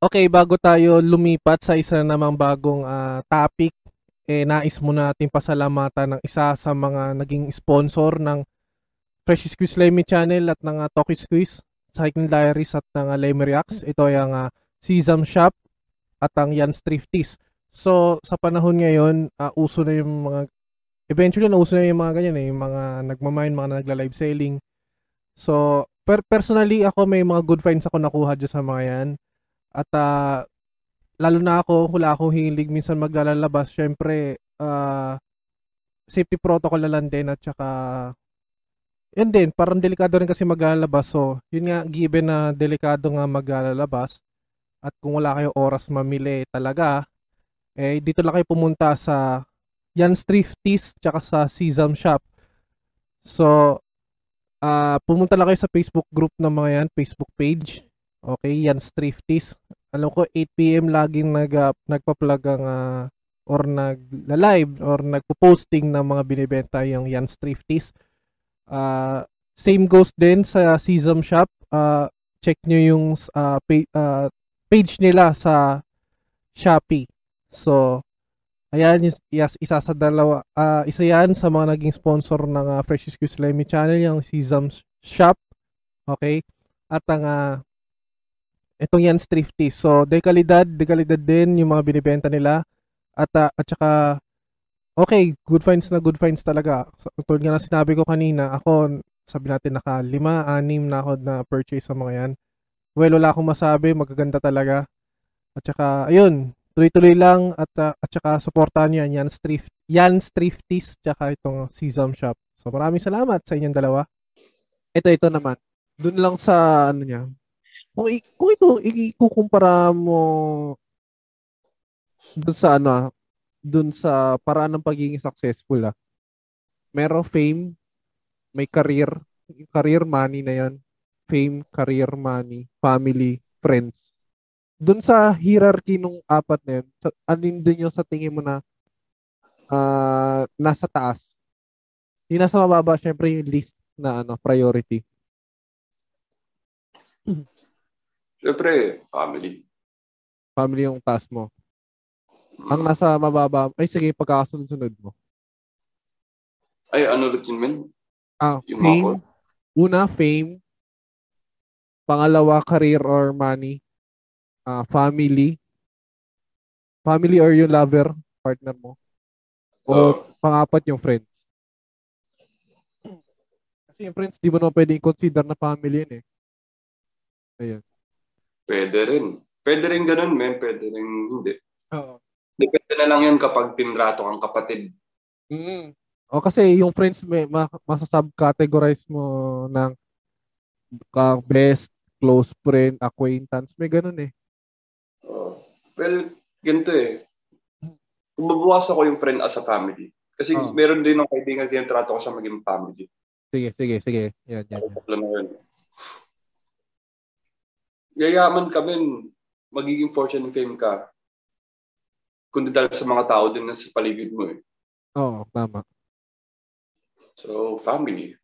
Okay, bago tayo lumipat sa isa namang bagong uh, topic, eh nais mo natin pasalamatan ng isa sa mga naging sponsor ng Fresh Squeeze Lemmy Channel at ng uh, Talkie Squeeze, Cycling Diaries at ng uh, Lemmy Reacts. Ito ay ang uh, Sesam Shop at ang Jan's Thrifties. So, sa panahon ngayon, uh, uso na yung mga eventually nauso na yung mga ganyan eh, yung mga nagmamine, mga nagla-live selling. So, per personally ako may mga good finds ako nakuha dyan sa mga yan. At uh, lalo na ako, wala akong hilig minsan maglalabas. Syempre, uh, safety protocol na lang din at saka yan din, parang delikado rin kasi maglalabas. So, yun nga, given na delikado nga maglalabas at kung wala kayo oras mamili talaga, eh, dito lang kayo pumunta sa yan Thrifties tsaka sa Sesam Shop. So, uh, pumunta lang kayo sa Facebook group ng mga yan, Facebook page. Okay, yan Thrifties. Alam ko 8pm laging nag, uh, nagpa-plug ang uh, or nag-live or nagpo-posting ng mga binibenta yung yan Thrifties. Uh, same goes din sa Sesam Shop. Uh, check nyo yung uh, page, uh, page nila sa Shopee. So, Ayan, yes, isa sa dalawa, uh, isa yan sa mga naging sponsor ng uh, Fresh Squeeze Lemmy Channel, yung Sesams Shop. Okay? At ang uh, itong yan Thrifty. So, dekalidad, dekalidad din yung mga binibenta nila. At, uh, at saka, okay, good finds na good finds talaga. So, tulad nga na sinabi ko kanina, ako, sabi natin naka lima, anim na ako na purchase sa mga yan. Well, wala akong masabi, magaganda talaga. At saka, ayun, tuloy-tuloy lang at uh, at saka suportahan niyo yan Thrift yan Thrifties tsaka itong Sesam Shop. So maraming salamat sa inyong dalawa. Ito ito naman. Doon lang sa ano niya. Kung, kung ito ikukumpara mo doon sa ano, ah, doon sa paraan ng pagiging successful ah. Merong fame, may career, career money na 'yan. Fame, career money, family, friends dun sa hierarchy nung apat na yun, sa, alin din yung sa tingin mo na uh, nasa taas? Yung nasa mababa, syempre yung list na ano priority. Syempre, family. Family yung taas mo. Ang nasa mababa, ay sige, pagkakasunod-sunod mo. Ay, ano ulit yun, men? Ah, yung fame. Mako. Una, fame. Pangalawa, career or money uh, family, family or yung lover, partner mo. O uh, pangapat yung friends. Kasi yung friends, di mo naman pwedeng consider na family yun eh. Ayan. Pwede rin. Pwede rin ganun, men. Pwede rin hindi. Oo. Depende na lang yan kapag tinrato kang kapatid. Mm. O kasi yung friends may ma- masasubcategorize mo ng ka best, close friend, acquaintance, may ganun eh. Well, ganito eh. Mabawas ako yung friend as a family. Kasi oh. meron din ng kaibigan din trato ko sa maging family. Sige, sige, sige. Yan, yan. yan. Yayaman kami, magiging fortune and fame ka. Kundi dahil sa mga tao din na sa paligid mo eh. Oo, oh, tama. So, family.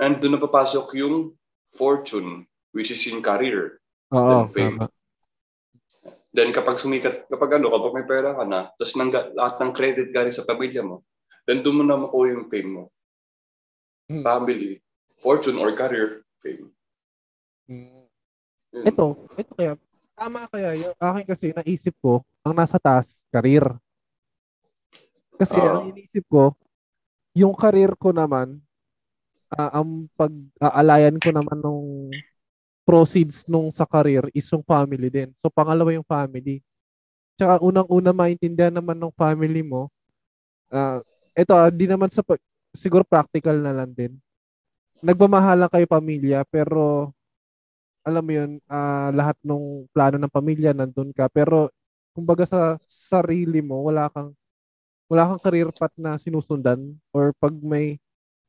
And doon na papasok yung fortune, which is in career. Oo, tama. Then kapag sumikat, kapag ano, kapag may pera ka na, tapos nang, lahat ng credit galing sa pamilya mo, then doon mo na makuha yung fame mo. Hmm. Family, fortune or career, fame. Hmm. Ito, ito kaya, tama kaya, yung akin kasi naisip ko, ang nasa taas, career. Kasi uh, ang inisip ko, yung career ko naman, uh, ang pag-aalayan ko naman nung proceeds nung sa career is yung family din. So, pangalawa yung family. Tsaka unang-una maintindihan naman ng family mo, uh, ito, uh, di naman sa, siguro practical na lang din. Nagmamahalan kayo pamilya, pero alam mo yun, uh, lahat ng plano ng pamilya nandun ka. Pero, kumbaga sa sarili mo, wala kang wala kang career path na sinusundan or pag may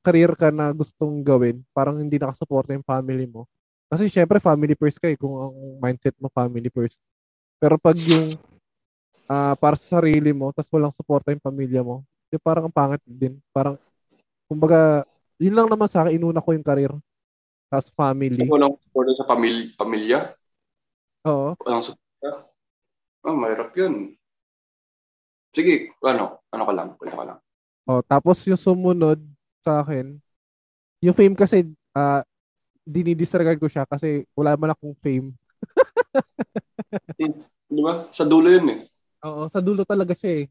career ka na gustong gawin, parang hindi nakasuporta yung family mo, kasi syempre family first ka eh, kung ang mindset mo family first. Pero pag yung uh, para sa sarili mo, tapos walang suporta yung pamilya mo, di parang ang pangit din. Parang, kumbaga, yun lang naman sa akin, inuna ko yung career. Tapos family. Walang suporta sa pamilya? pamilya? Oo. Walang suporta? Oh, mahirap yun. Sige, ano, ano ka lang, kwento ka lang. Oh, tapos yung sumunod sa akin, yung fame kasi, uh, dinidisregard ko siya kasi wala man akong fame. Di ba? Sa dulo yun eh. Oo, sa dulo talaga siya eh.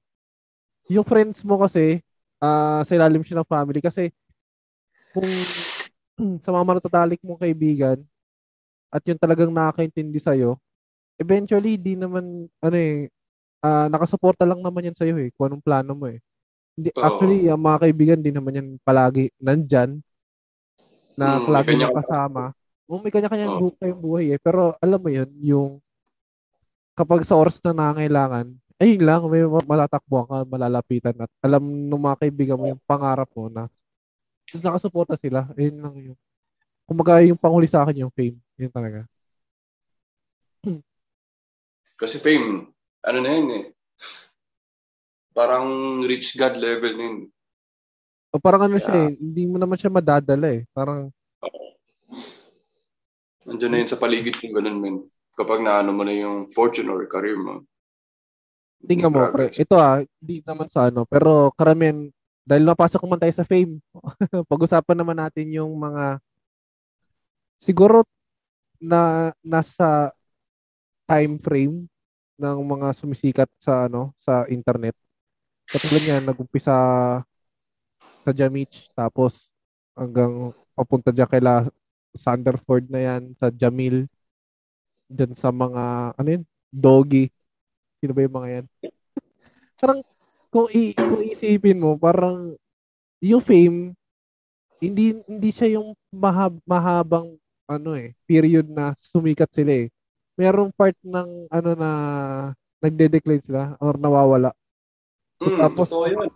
Yung friends mo kasi, uh, sa ilalim siya ng family kasi kung sa mga matatalik mong kaibigan at yung talagang nakakaintindi sa'yo, eventually, di naman, ano eh, uh, nakasuporta lang naman yan sa'yo eh, kung anong plano mo eh. Hindi, oh. Actually, ang mga kaibigan, di naman yan palagi nandyan na mm, lagi mo kasama. Oh, may kanya-kanyang oh. buhay yung buhay eh. Pero alam mo yun, yung kapag sa oras na nangangailangan, ayun lang, may matatakbuhan ka, malalapitan at alam ng mga kaibigan mo yung pangarap mo na nakasuporta sila. Ayun lang yung kumaga yung panghuli sa akin yung fame. Yun talaga. Kasi fame, ano na yun eh. Parang rich God level na yun. O parang ano yeah. siya eh, hindi mo naman siya madadala eh. Parang Nandiyan na yun sa paligid yung ganun, men. Kapag naano mo na yung fortune or career mo. Tingnan mo, pre. Ito ah, hindi naman sa ano. Pero karamihan, dahil napasok naman tayo sa fame, pag-usapan naman natin yung mga siguro na nasa time frame ng mga sumisikat sa ano sa internet. Katulad niyan, nag-umpisa sa Jamich tapos hanggang papunta diyan kay Sanderford na yan sa Jamil dyan sa mga ano yun doggy Sino ba yung mga yan? parang, kung, i- kung isipin mo, parang, yung fame, hindi hindi siya yung mahab, mahabang ano eh, period na sumikat sila eh. Merong part ng ano na nagde-decline sila or nawawala. So, Mm, tapos, totoo yun.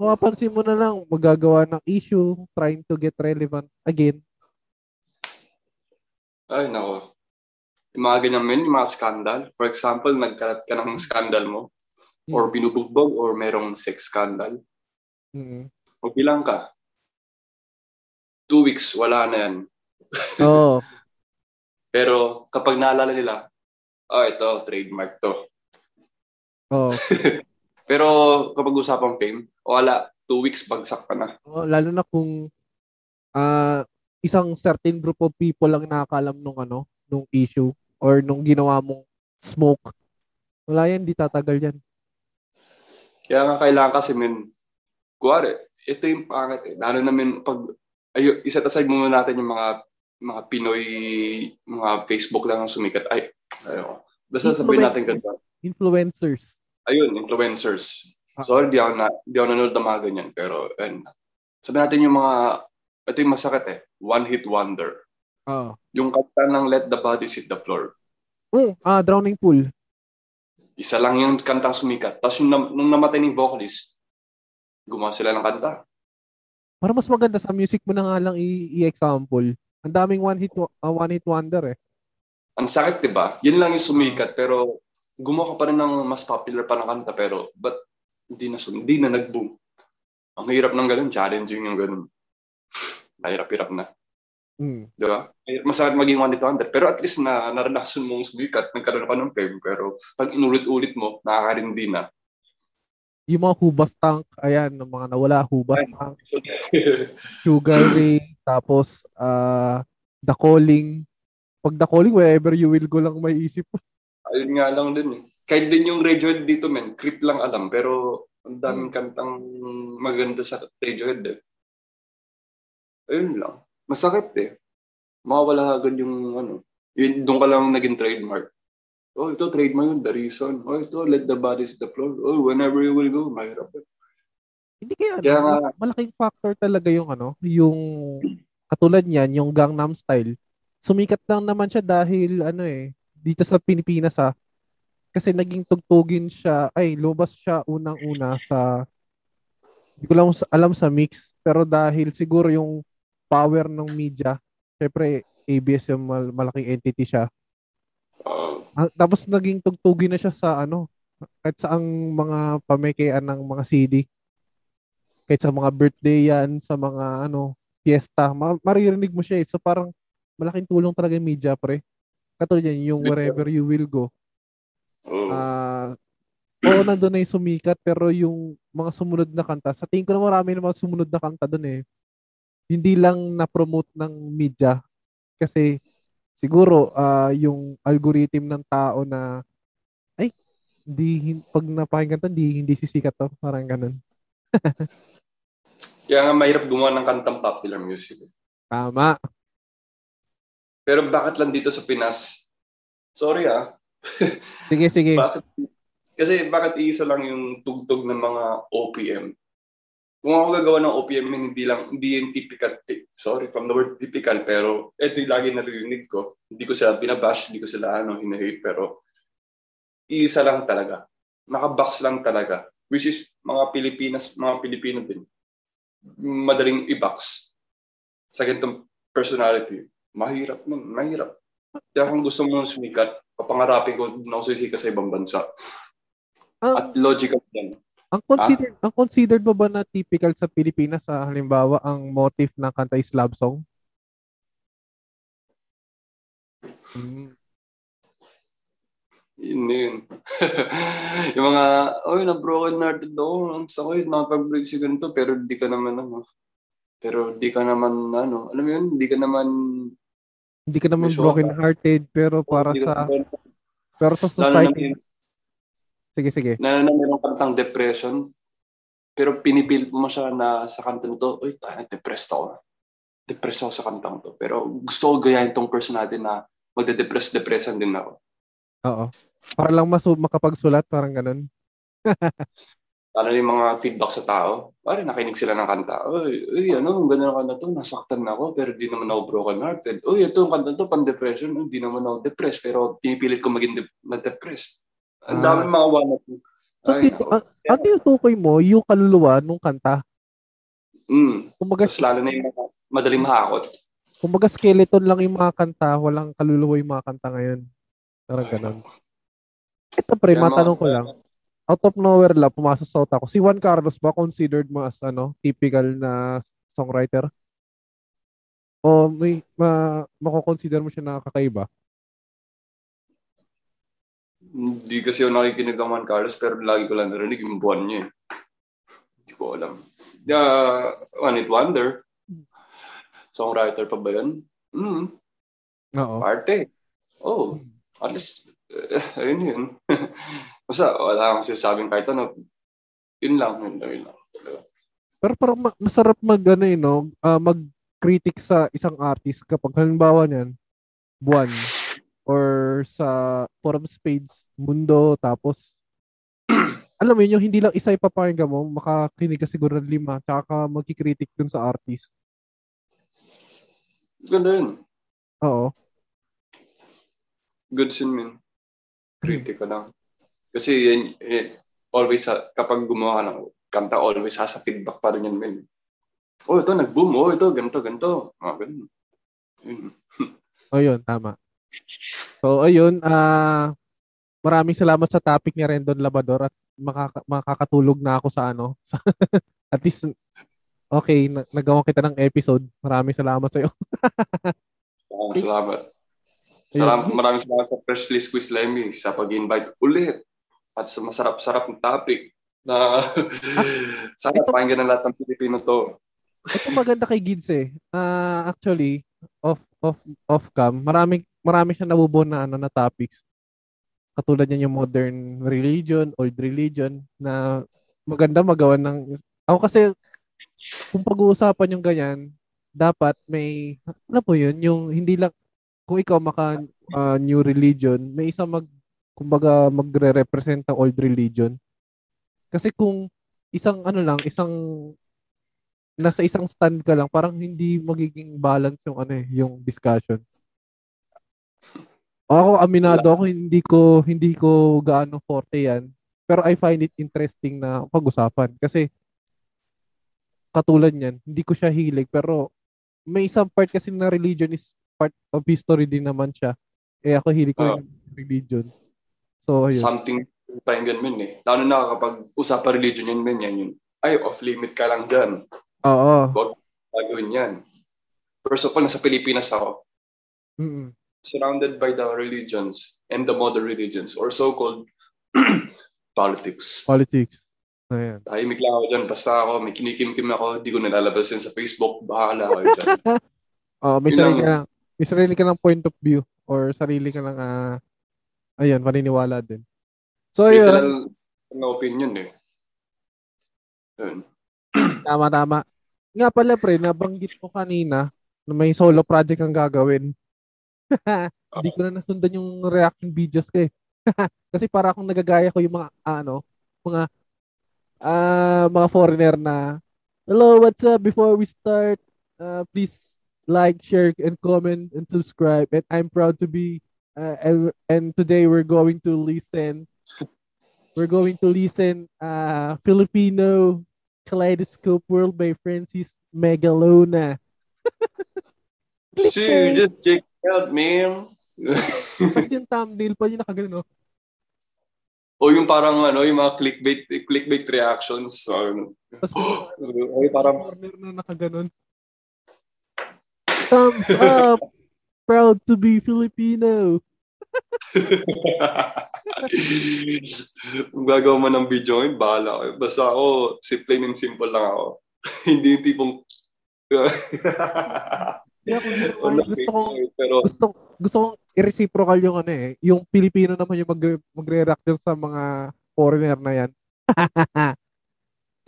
mapapansin mo na lang, magagawa ng issue, trying to get relevant again. Ay, nako. Yung mga ganyan men, yung mga scandal. For example, nagkalat ka ng scandal mo or binubugbog or merong sex scandal. Mm. O bilang ka. Two weeks, wala na yan. Oo. Pero kapag naalala nila, oh, ito, trademark to. Oo. Pero kapag usapang fame, wala, two weeks, bagsak ka na. Oo, lalo na kung ah isang certain group of people lang nakakalam nung ano, nung issue or nung ginawa mong smoke. Wala yan, di tatagal yan. Kaya nga kailangan kasi, men, kuwari, ito yung pangit eh. Lalo na men, pag, ayo, iset aside muna natin yung mga mga Pinoy, mga Facebook lang ang sumikat. Ay, ayo. Basta sabihin natin ganito. Influencers. Ayun, influencers. Ah. Sorry, di ako, na, di ako nanonood ng mga ganyan. Pero, ayun. Sabihin natin yung mga, ito yung masakit eh. One hit wonder. Oo. Yung kanta ng Let the Bodies Hit the Floor. Oh, ah, Drowning Pool. Isa lang yung kanta sumikat. Tapos yung, nung namatay ng vocalist, gumawa sila ng kanta. Para mas maganda sa music mo na nga lang i- i-example. Ang daming one hit ah, one hit wonder eh. Ang sakit, di ba? Yun lang yung sumikat, pero gumawa ka pa rin ng mas popular pa na kanta, pero but hindi na, hindi na nag-boom. Ang hirap ng ganun, challenging yung ganun. Mahirap-hirap na. Mm. Di ba? Masakit maging one hit wonder. Pero at least na naranasan mong sumikat, nagkaroon ka ng fame. Pero pag inulit-ulit mo, nakakarindi na. Yung mga hubas tank, ayan, ng mga nawala hubas tank, sugar ray, tapos ah the calling. Pag the calling, wherever you will go lang may isip. Ayun nga lang din eh. Kahit din yung Radiohead dito, men, creep lang alam. Pero ang daming kantang maganda sa Radiohead eh. Ayun lang. Masakit eh. Mawawala agad yung ano. Yun, doon ka lang naging trademark. Oh, ito trademark yun, the reason. Oh, ito, let the bodies hit the floor. Oh, whenever you will go, mahirap. Hindi kaya, Kaya ano, nga- malaking factor talaga yung ano, yung katulad niyan, yung Gangnam Style. Sumikat lang naman siya dahil ano eh, dito sa Pilipinas ah. Kasi naging tugtugin siya, ay lobas siya unang-una sa hindi ko lang alam sa mix, pero dahil siguro yung power ng media, syempre ABS yung mal- malaking entity siya. Ah, tapos naging tugtugin na siya sa ano, kahit sa ang mga pamekean ng mga CD. Kahit sa mga birthday yan, sa mga ano, fiesta, ma- maririnig mo siya eh. So parang malaking tulong talaga yung media, pre. Katulad yan, yung wherever you will go. Ah, oo, nandun na yung sumikat, pero yung mga sumunod na kanta, sa tingin ko na marami na mga sumunod na kanta dun eh. Hindi lang na-promote ng media. Kasi siguro ah, yung algorithm ng tao na ay, hindi, hin- pag napakinggan to, hindi, hindi sisikat to. Parang ganun. Kaya nga mahirap gumawa ng kantang popular music. eh. Tama. Pero bakit lang dito sa Pinas? Sorry ah. Sige, sige. Bakit? Kasi bakit isa lang yung tugtog ng mga OPM? Kung ako gagawa ng OPM, hindi lang, hindi yung typical, eh, sorry from the word typical, pero ito yung lagi naririnig ko. Hindi ko sila binabash, hindi ko sila ano, hinahate, pero isa lang talaga. Nakabox lang talaga. Which is mga Pilipinas, mga Pilipino din. Madaling i-box sa ganitong personality. Mahirap nun, mahirap. Kaya kung gusto mo sumikat, papangarapin ko na ako sisikat sa ibang bansa. At Ang, logical yan. Ang considered ang considered ba ba na typical sa Pilipinas sa halimbawa ang motif ng kanta is love song? Hmm. Yun yun. yung mga, oh, na broken hearted ako. Ang sakit, nakapag-break si ganito, pero di ka naman, ano, pero di ka naman, ano, alam mo yun, di ka naman, Hindi ka naman broken hearted pero para sa naman- pero sa lalo society. may- Sige, sige. lalo na mayroong kantang depression, pero pinipilit mo siya na sa kanta nito, uy, tayo, depressed ako. Depressed ako sa kantang to. Pero gusto ko gayahin tong personality na magde-depress-depressan din ako. Oo. Para lang masu makapagsulat, parang ganun. Ano yung mga feedback sa tao? Pare, nakinig sila ng kanta. Uy, uy ano, ang ganda ng kanta to. Nasaktan na ako, pero di naman ako broken hearted. Uy, ito ang kanta to, pan-depression. Uy, di naman ako depressed, pero pinipilit ko maging de- na-depressed. Ang Ah. dami mga one So, Ay, tito, nako. ang, ang tinutukoy mo, yung kaluluwa nung kanta. Mm. Kumbaga, Mas lalo na yung madaling mahakot. kumbaga skeleton lang yung mga kanta, walang kaluluwa yung mga kanta ngayon. Parang ganun. Ito pre, mga- matanong ko lang. Out of nowhere lang, pumasok sa utak ko. Si Juan Carlos ba considered mo as ano, typical na songwriter? O may ma, mako-consider mo siya na kakaiba? Hindi kasi ako nakikinig ng Juan Carlos, pero lagi ko lang narinig yung buwan niya. eh. Hindi ko alam. Yeah, One It Wonder. Songwriter pa ba yun? Mm, Oo. parte. Oh, at least, eh, ayun yun. Basta, wala akong sinasabing kahit ano. Yun lang, yun lang, yun lang. Pero parang ma- masarap mag ano eh, no? Ah, mag-critic sa isang artist kapag halimbawa niyan, buwan or sa Forum Spades, Mundo, tapos alam mo yun, yung hindi lang isa ipapakinggan mo, makakinig ka siguro ng lima, tsaka ka magkikritik dun sa artist. Ganda yun. Oo. Good sin, man. Critic ko lang. Kasi yan, eh, always, ha- kapag gumawa ka ng kanta, always has a feedback pa rin yan, man. Oh, ito, nag-boom. Oh, ito, ganito, ganito. Mga ganun. Yun. O yun, tama. So, ayun, ah maraming salamat sa topic ni Rendon Labador at makaka- makakatulog na ako sa ano. At least, okay, na- nagawa kita ng episode. Maraming salamat sa iyo. Maraming salamat. Salamat, maraming salamat sa Fresh List Quiz Lemmy sa pag-invite ulit at sa masarap-sarap na topic na sana ito- pakinggan ng lahat ng Pilipino to. Ito maganda kay Gids eh. Ah, actually, off off off cam, marami marami siya nabubuo na ano na topics. Katulad niyan yung modern religion, old religion na maganda magawa ng ako kasi kung pag-uusapan yung ganyan, dapat may ano po yun, yung hindi lang kung ikaw maka ah, new religion, may isa mag kumbaga magre-represent ng old religion. Kasi kung isang ano lang, isang nasa isang stand ka lang, parang hindi magiging balance yung ano eh, yung discussion. Ako aminado ako hindi ko hindi ko gaano forte yan. Pero I find it interesting na pag-usapan kasi katulad niyan, hindi ko siya hilig pero may isang part kasi na religion is part of history din naman siya. Eh ako hilig ko Oh. yung religion. So ayun. Something pakinggan min eh. Lalo na kapag usapan religion yan, men, yan yun. Ay, off-limit ka lang dyan. Oo. Gagawin yan. First of all, nasa Pilipinas ako. Mm-mm. Surrounded by the religions and the modern religions or so-called politics. Politics. Ayan. Tahimik lang ako dyan. Basta ako, may kinikim-kim ako, di ko nalalabas yan sa Facebook. Bahala kayo dyan. Oh, may Yun sarili lang. ka may sarili ka ng point of view or sarili ka ng ah ayun, paniniwala din. So ayun, Literal na opinion eh. Yun. tama tama. Nga pala pre, nabanggit ko kanina na may solo project kang gagawin. Hindi ko na nasundan yung reaction videos ko eh. Kasi para akong nagagaya ko yung mga ah, ano, mga ah mga foreigner na Hello, what's up? Before we start, uh, please like, share, and comment and subscribe. And I'm proud to be uh, and, and today we're going to listen we're going to listen uh Filipino Kaleidoscope World by Francis Megalona. See, just check out, man. Tapos yung thumbnail pa yung nakagano. o yung parang ano, yung mga clickbait clickbait reactions. So, ano. Yung parang corner na nakaganon. Thumbs up! Proud to be Filipino. Kung gagawa mo ng video ngayon, bahala kayo. Basta ako, si plain and simple lang ako. Hindi yung tipong... Kung gusto, kong pero gusto gusto kong i-reciprocal yung ano eh, yung Pilipino naman yung mag magre-react dun sa mga foreigner na yan.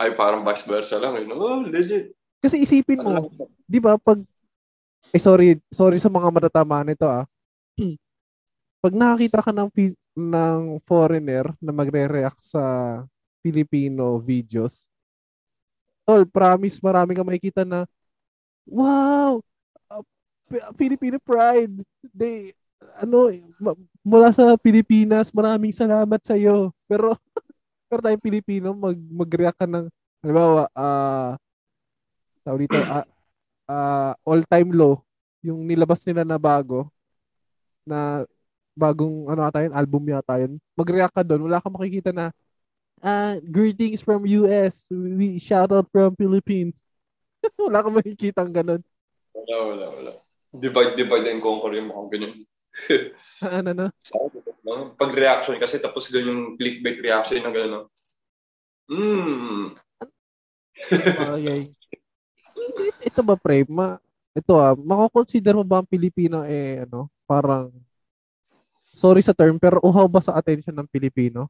ay parang vice versa lang. Eh. no? Oh, legit. Kasi isipin mo, 'di ba, pag eh sorry, sorry sa mga matatama nito ah. pag nakakita ka ng, ng foreigner na magre-react sa Filipino videos, tol, promise marami ka makikita na, wow, Filipino pride. They, ano, mula sa Pilipinas, maraming salamat sa iyo. Pero, pero tayong Pilipino, mag, mag-react ka ng, halimbawa, ah, uh, tawag dito, uh, uh, all-time low, yung nilabas nila na bago, na bagong ano ata yun, album yata yun, mag-react ka doon, wala kang makikita na uh, greetings from US, we shout out from Philippines. wala kang makikita ang ganun. Wala, wala, wala. Divide, divide and conquer yung mga ganyan. ano na? Pag reaction kasi tapos ganyan yung clickbait reaction ng gano'n. Mm. okay. Ito ba, pre? Ma, ito ah, mako-consider mo ba ang Pilipino eh, ano, parang sorry sa term, pero uhaw ba sa attention ng Pilipino?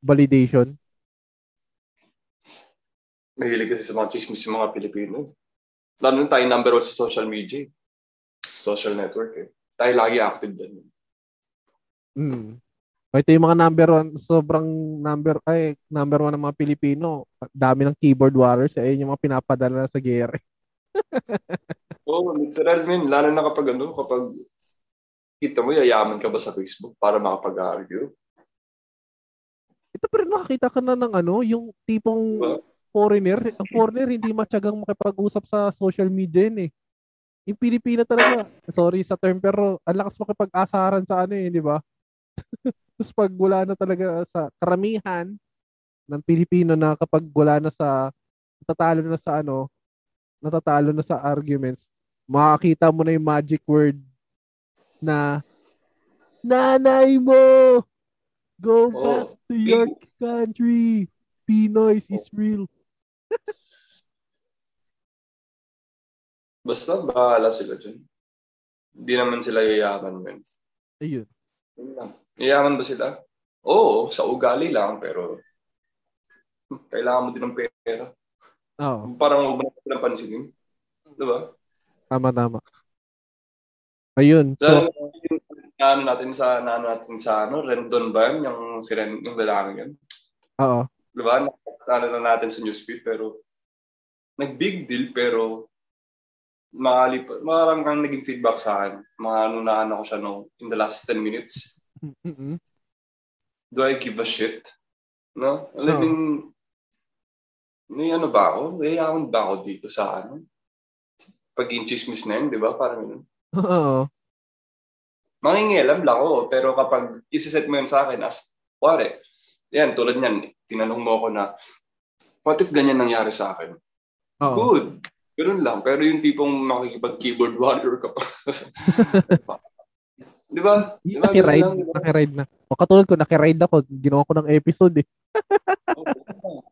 Validation? Mahilig kasi sa mga chismis yung mga Pilipino. Lalo na tayo number one sa social media. Social network eh. Tayo lagi active din. Hmm. Ito yung mga number one, sobrang number, ay, number one ng mga Pilipino. Dami ng keyboard warriors. Ayun yung mga pinapadala sa gere. Oo, oh, literal min. Lalo na kapag ano, kapag kita mo, yayaman ka ba sa Facebook para makapag-argue? Ito pero nakakita ka na ng ano, yung tipong foreigner. Ang foreigner hindi matyagang makipag-usap sa social media yun eh. Yung Pilipino talaga, sorry sa term, pero ang lakas makipag-asaran sa ano eh, di ba? Tapos pag wala na talaga sa karamihan ng Pilipino na kapag wala na sa natatalo na sa ano, natatalo na sa arguments, makakita mo na yung magic word na nanay mo go oh. back to your country Pinoy is real Basta bahala sila dyan. Hindi naman sila yayaman men. Ayun. Yayaman ba sila? Oo, sa ugali lang, pero kailangan mo din ng pera. Oo. Parang huwag mo na pansinin. Diba? Tama, tama. Ayun. So, so ano natin sa ano natin sa ano, Rendon ba yun? Yung si Ren, yung lalaki yun? Oo. Diba? Ano na natin sa newsfeed pero nag-big deal pero makalip, marami kang naging feedback sa akin. Mga ano na ano ko siya no, in the last 10 minutes. Mm-hmm. Do I give a shit? No? I mean, may ano ba ako? May ba ako dito sa ano? Paging chismis na yun, di ba? Parang yun. Oo. Mangingialam lang ako, pero kapag isiset mo yun sa akin as, ware, yan, tulad niyan, tinanong mo ako na, what if ganyan nangyari sa akin? Oo. Good. Ganun lang. Pero yung tipong makikipag-keyboard warrior ka pa. Di ba? Di ba? Nakiride, diba? nakiride na. O katulad ko, nakiride ako. Ginawa ko ng episode eh.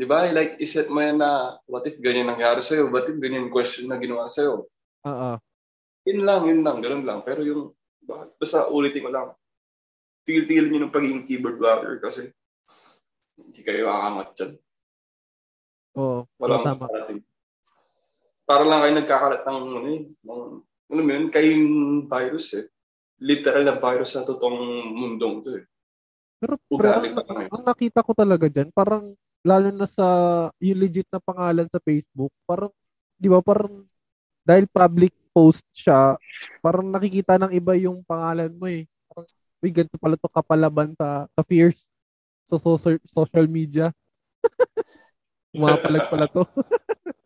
Di ba? Like, iset mo yan na, what if ganyan nangyari sa'yo? What if ganyan question na ginawa sa'yo? Oo. Yun lang, yun lang, ganun lang. Pero yung, basta ulitin ko lang, tigil-tigil nyo ng pagiging keyboard warrior kasi hindi kayo aangat dyan. Oo. Walang tama. Parating. Para lang kayo nagkakalat ng, ano eh, ng, ano mo yun, kayong virus eh. Literal na virus sa totoong mundong to eh. Pero, pero ang, ang nakita ko talaga dyan, parang lalo na sa yung legit na pangalan sa Facebook, parang, di ba, parang dahil public post siya, parang nakikita ng iba yung pangalan mo eh. Parang, uy, ganito pala to kapalaban sa, sa fears sa social, social media. Umapalag pala to.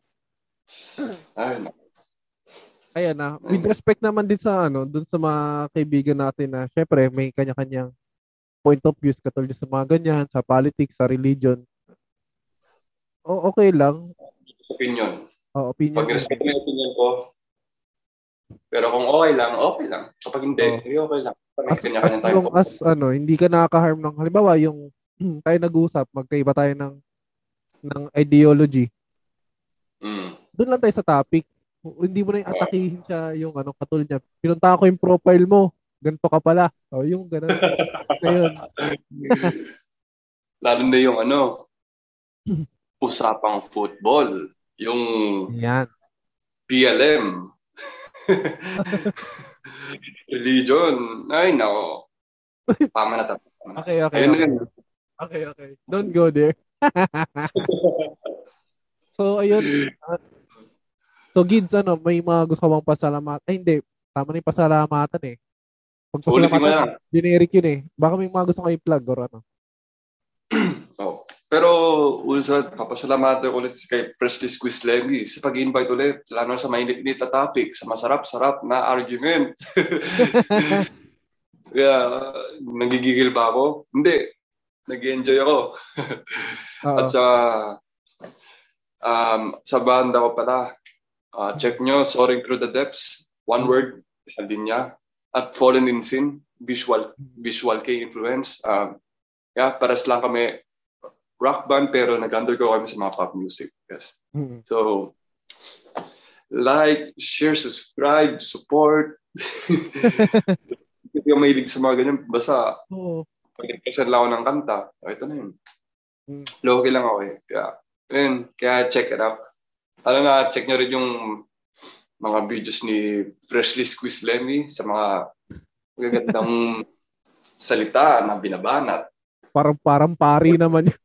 Ayan na. With respect naman din sa ano, dun sa mga kaibigan natin na syempre may kanya-kanyang point of views katulad sa mga ganyan, sa politics, sa religion o okay lang. Opinion. Oh, opinion. Pag respect mo yung opinion ko, pero kung okay lang, okay lang. Kapag hindi, oh. okay lang. As, as long as ano, hindi ka nakaka-harm ng halimbawa yung tayo nag-usap, magkaiba tayo ng ng ideology. Mm. Doon lang tayo sa topic. Hindi mo na yung atakihin siya yung ano katulad niya. Pinunta ko yung profile mo. Ganito ka pala. O, oh, yung ganun. Ayun. Lalo na yung ano, usapang football. Yung Yan. PLM. Religion. Ay, nako. Tama na tama. Okay, okay. Ayun okay. Okay, okay. Don't go there. so, ayun. ah, so, Gids, ano, may mga gusto bang pasalamat? Ay, hindi. Tama na yung pasalamatan eh. Pag pasalamatan, generic yun eh. Baka may mga gusto kayo plug or ano. Oh. Pero ulsa, papasalamatan ko ulit kay Freshly Squeezed Lemmy sa pag-invite ulit, lalo sa mainit-init na topic, sa masarap-sarap na argument. Kaya, nagigigil ba ako? Hindi. Nag-enjoy ako. At sa um, sa banda ko pala, ah, check nyo, Soaring Through the Depths, one word, isa din niya. At Fallen in Sin, visual, visual K influence. Um, yeah, pares lang kami rock band pero nag-undergo kami sa mga pop music. Yes. Mm. So, like, share, subscribe, support. Hindi ko mahilig sa mga ganyan. Basta, Oo. pag nag-present lang ako ng kanta, oh, ito na yun. Mm. Loki lang ako eh. Kaya, yun, kaya check it out. Ano na, check nyo rin yung mga videos ni Freshly Squeezed Lemmy sa mga magagandang salita na binabanat. Parang, parang pari naman yun.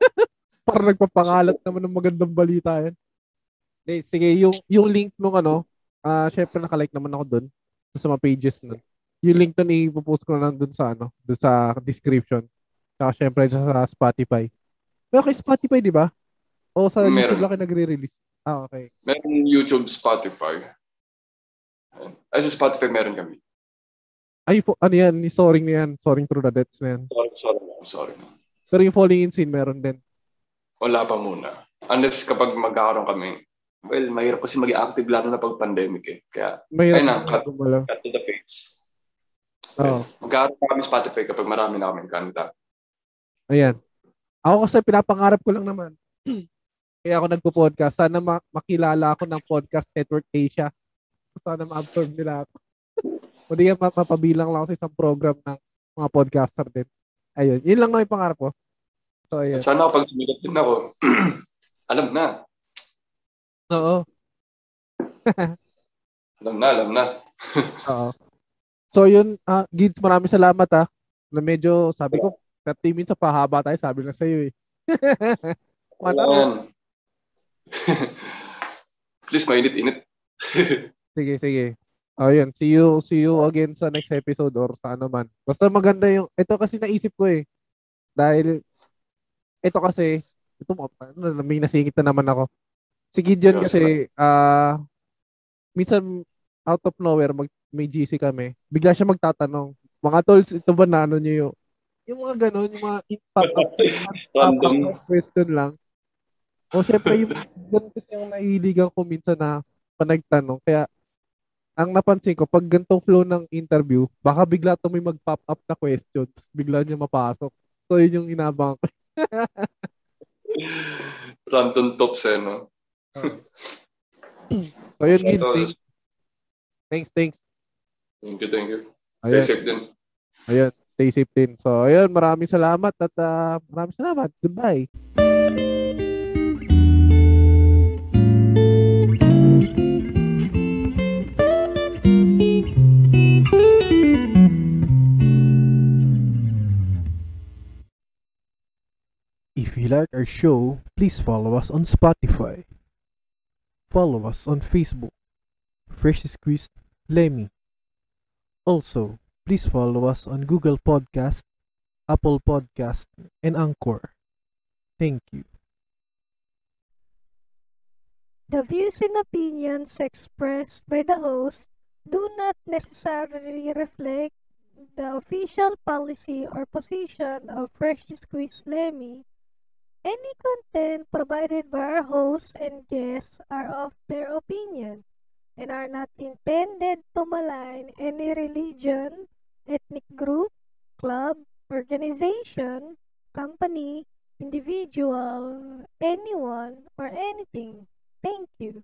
parang nagpapangalat naman ng magandang balita yan. Hindi, sige, yung, yung link nung ano, ah syempre nakalike naman ako doon sa mga pages nun. Yung link doon ipopost ko na lang doon sa ano, doon sa description. Tsaka syempre sa, sa Spotify. Pero kay Spotify, di ba? O sa Meron. YouTube lang kayo nagre-release. Ah, okay. Meron YouTube, Spotify. Ay, sa Spotify meron kami. Ay, po, ano yan, ni Soaring na yan. Soaring Through the Depths na yan. Sorry, sorry. Sorry. Pero yung Falling in Sin, meron din. Wala pa muna. Unless kapag magkakaroon kami. Well, mahirap kasi maging active lalo na pag pandemic eh. Kaya, Mahirap Ayun na, cut. cut to the face. Oo. Magkakaroon kami Spotify kapag marami na kami kanta. Ayan. Ako kasi pinapangarap ko lang naman. Kaya ako nagpo-podcast. Sana ma- makilala ako ng Podcast Network Asia. Sana ma-absorb nila ako. o di ma- mapabilang lang ako sa isang program ng mga podcaster din. Ayun. Yun lang na yung pangarap ko. So, ayun. At sana kapag sumigat din ako, alam na. Oo. Alam na, alam na. Oo. So, yun. ah Gids, maraming salamat ah. Na medyo, sabi ko, 30 minutes sa pahaba tayo. Sabi lang sa'yo eh. One hour. Please, mainit-init. Sige, sige. Oh, yun. See you, see you again sa next episode or sa ano man. Basta maganda yung, ito kasi naisip ko eh. Dahil, ito kasi, ito mo, ano, may nasingit na naman ako. Si Gideon Sure, kasi, ah, minsan, out of nowhere, mag, may GC kami. Bigla siya magtatanong, mga tolls, ito ba na ano nyo yung, yung mga ganun, yung mga pop up, Random. question lang. O syempre, yung ganun kasi yung nahihiligan ko minsan na panagtanong. Kaya, ang napansin ko, pag ganitong flow ng interview, baka bigla to may mag-pop up na question, tapos bigla niya mapasok. So, yun yung inabang ko. Random tops eh, no? So, yun, Gids, Ito, thanks. Thanks, thanks. Thank you, thank you. Stay safe din. ayun, stay safe din. So, ayun, maraming salamat at ah, maraming salamat. Goodbye. You like our show, please follow us on Spotify. Follow us on Facebook. Fresh Squeezed Lemmy. Also, please follow us on Google Podcast, Apple Podcast, and Anchor. Thank you. The views and opinions expressed by the host do not necessarily reflect the official policy or position of Fresh Squeeze Lemmy. Any content provided by our hosts and guests are of their opinion and are not intended to malign any religion, ethnic group, club, organization, company, individual, anyone, or anything. Thank you.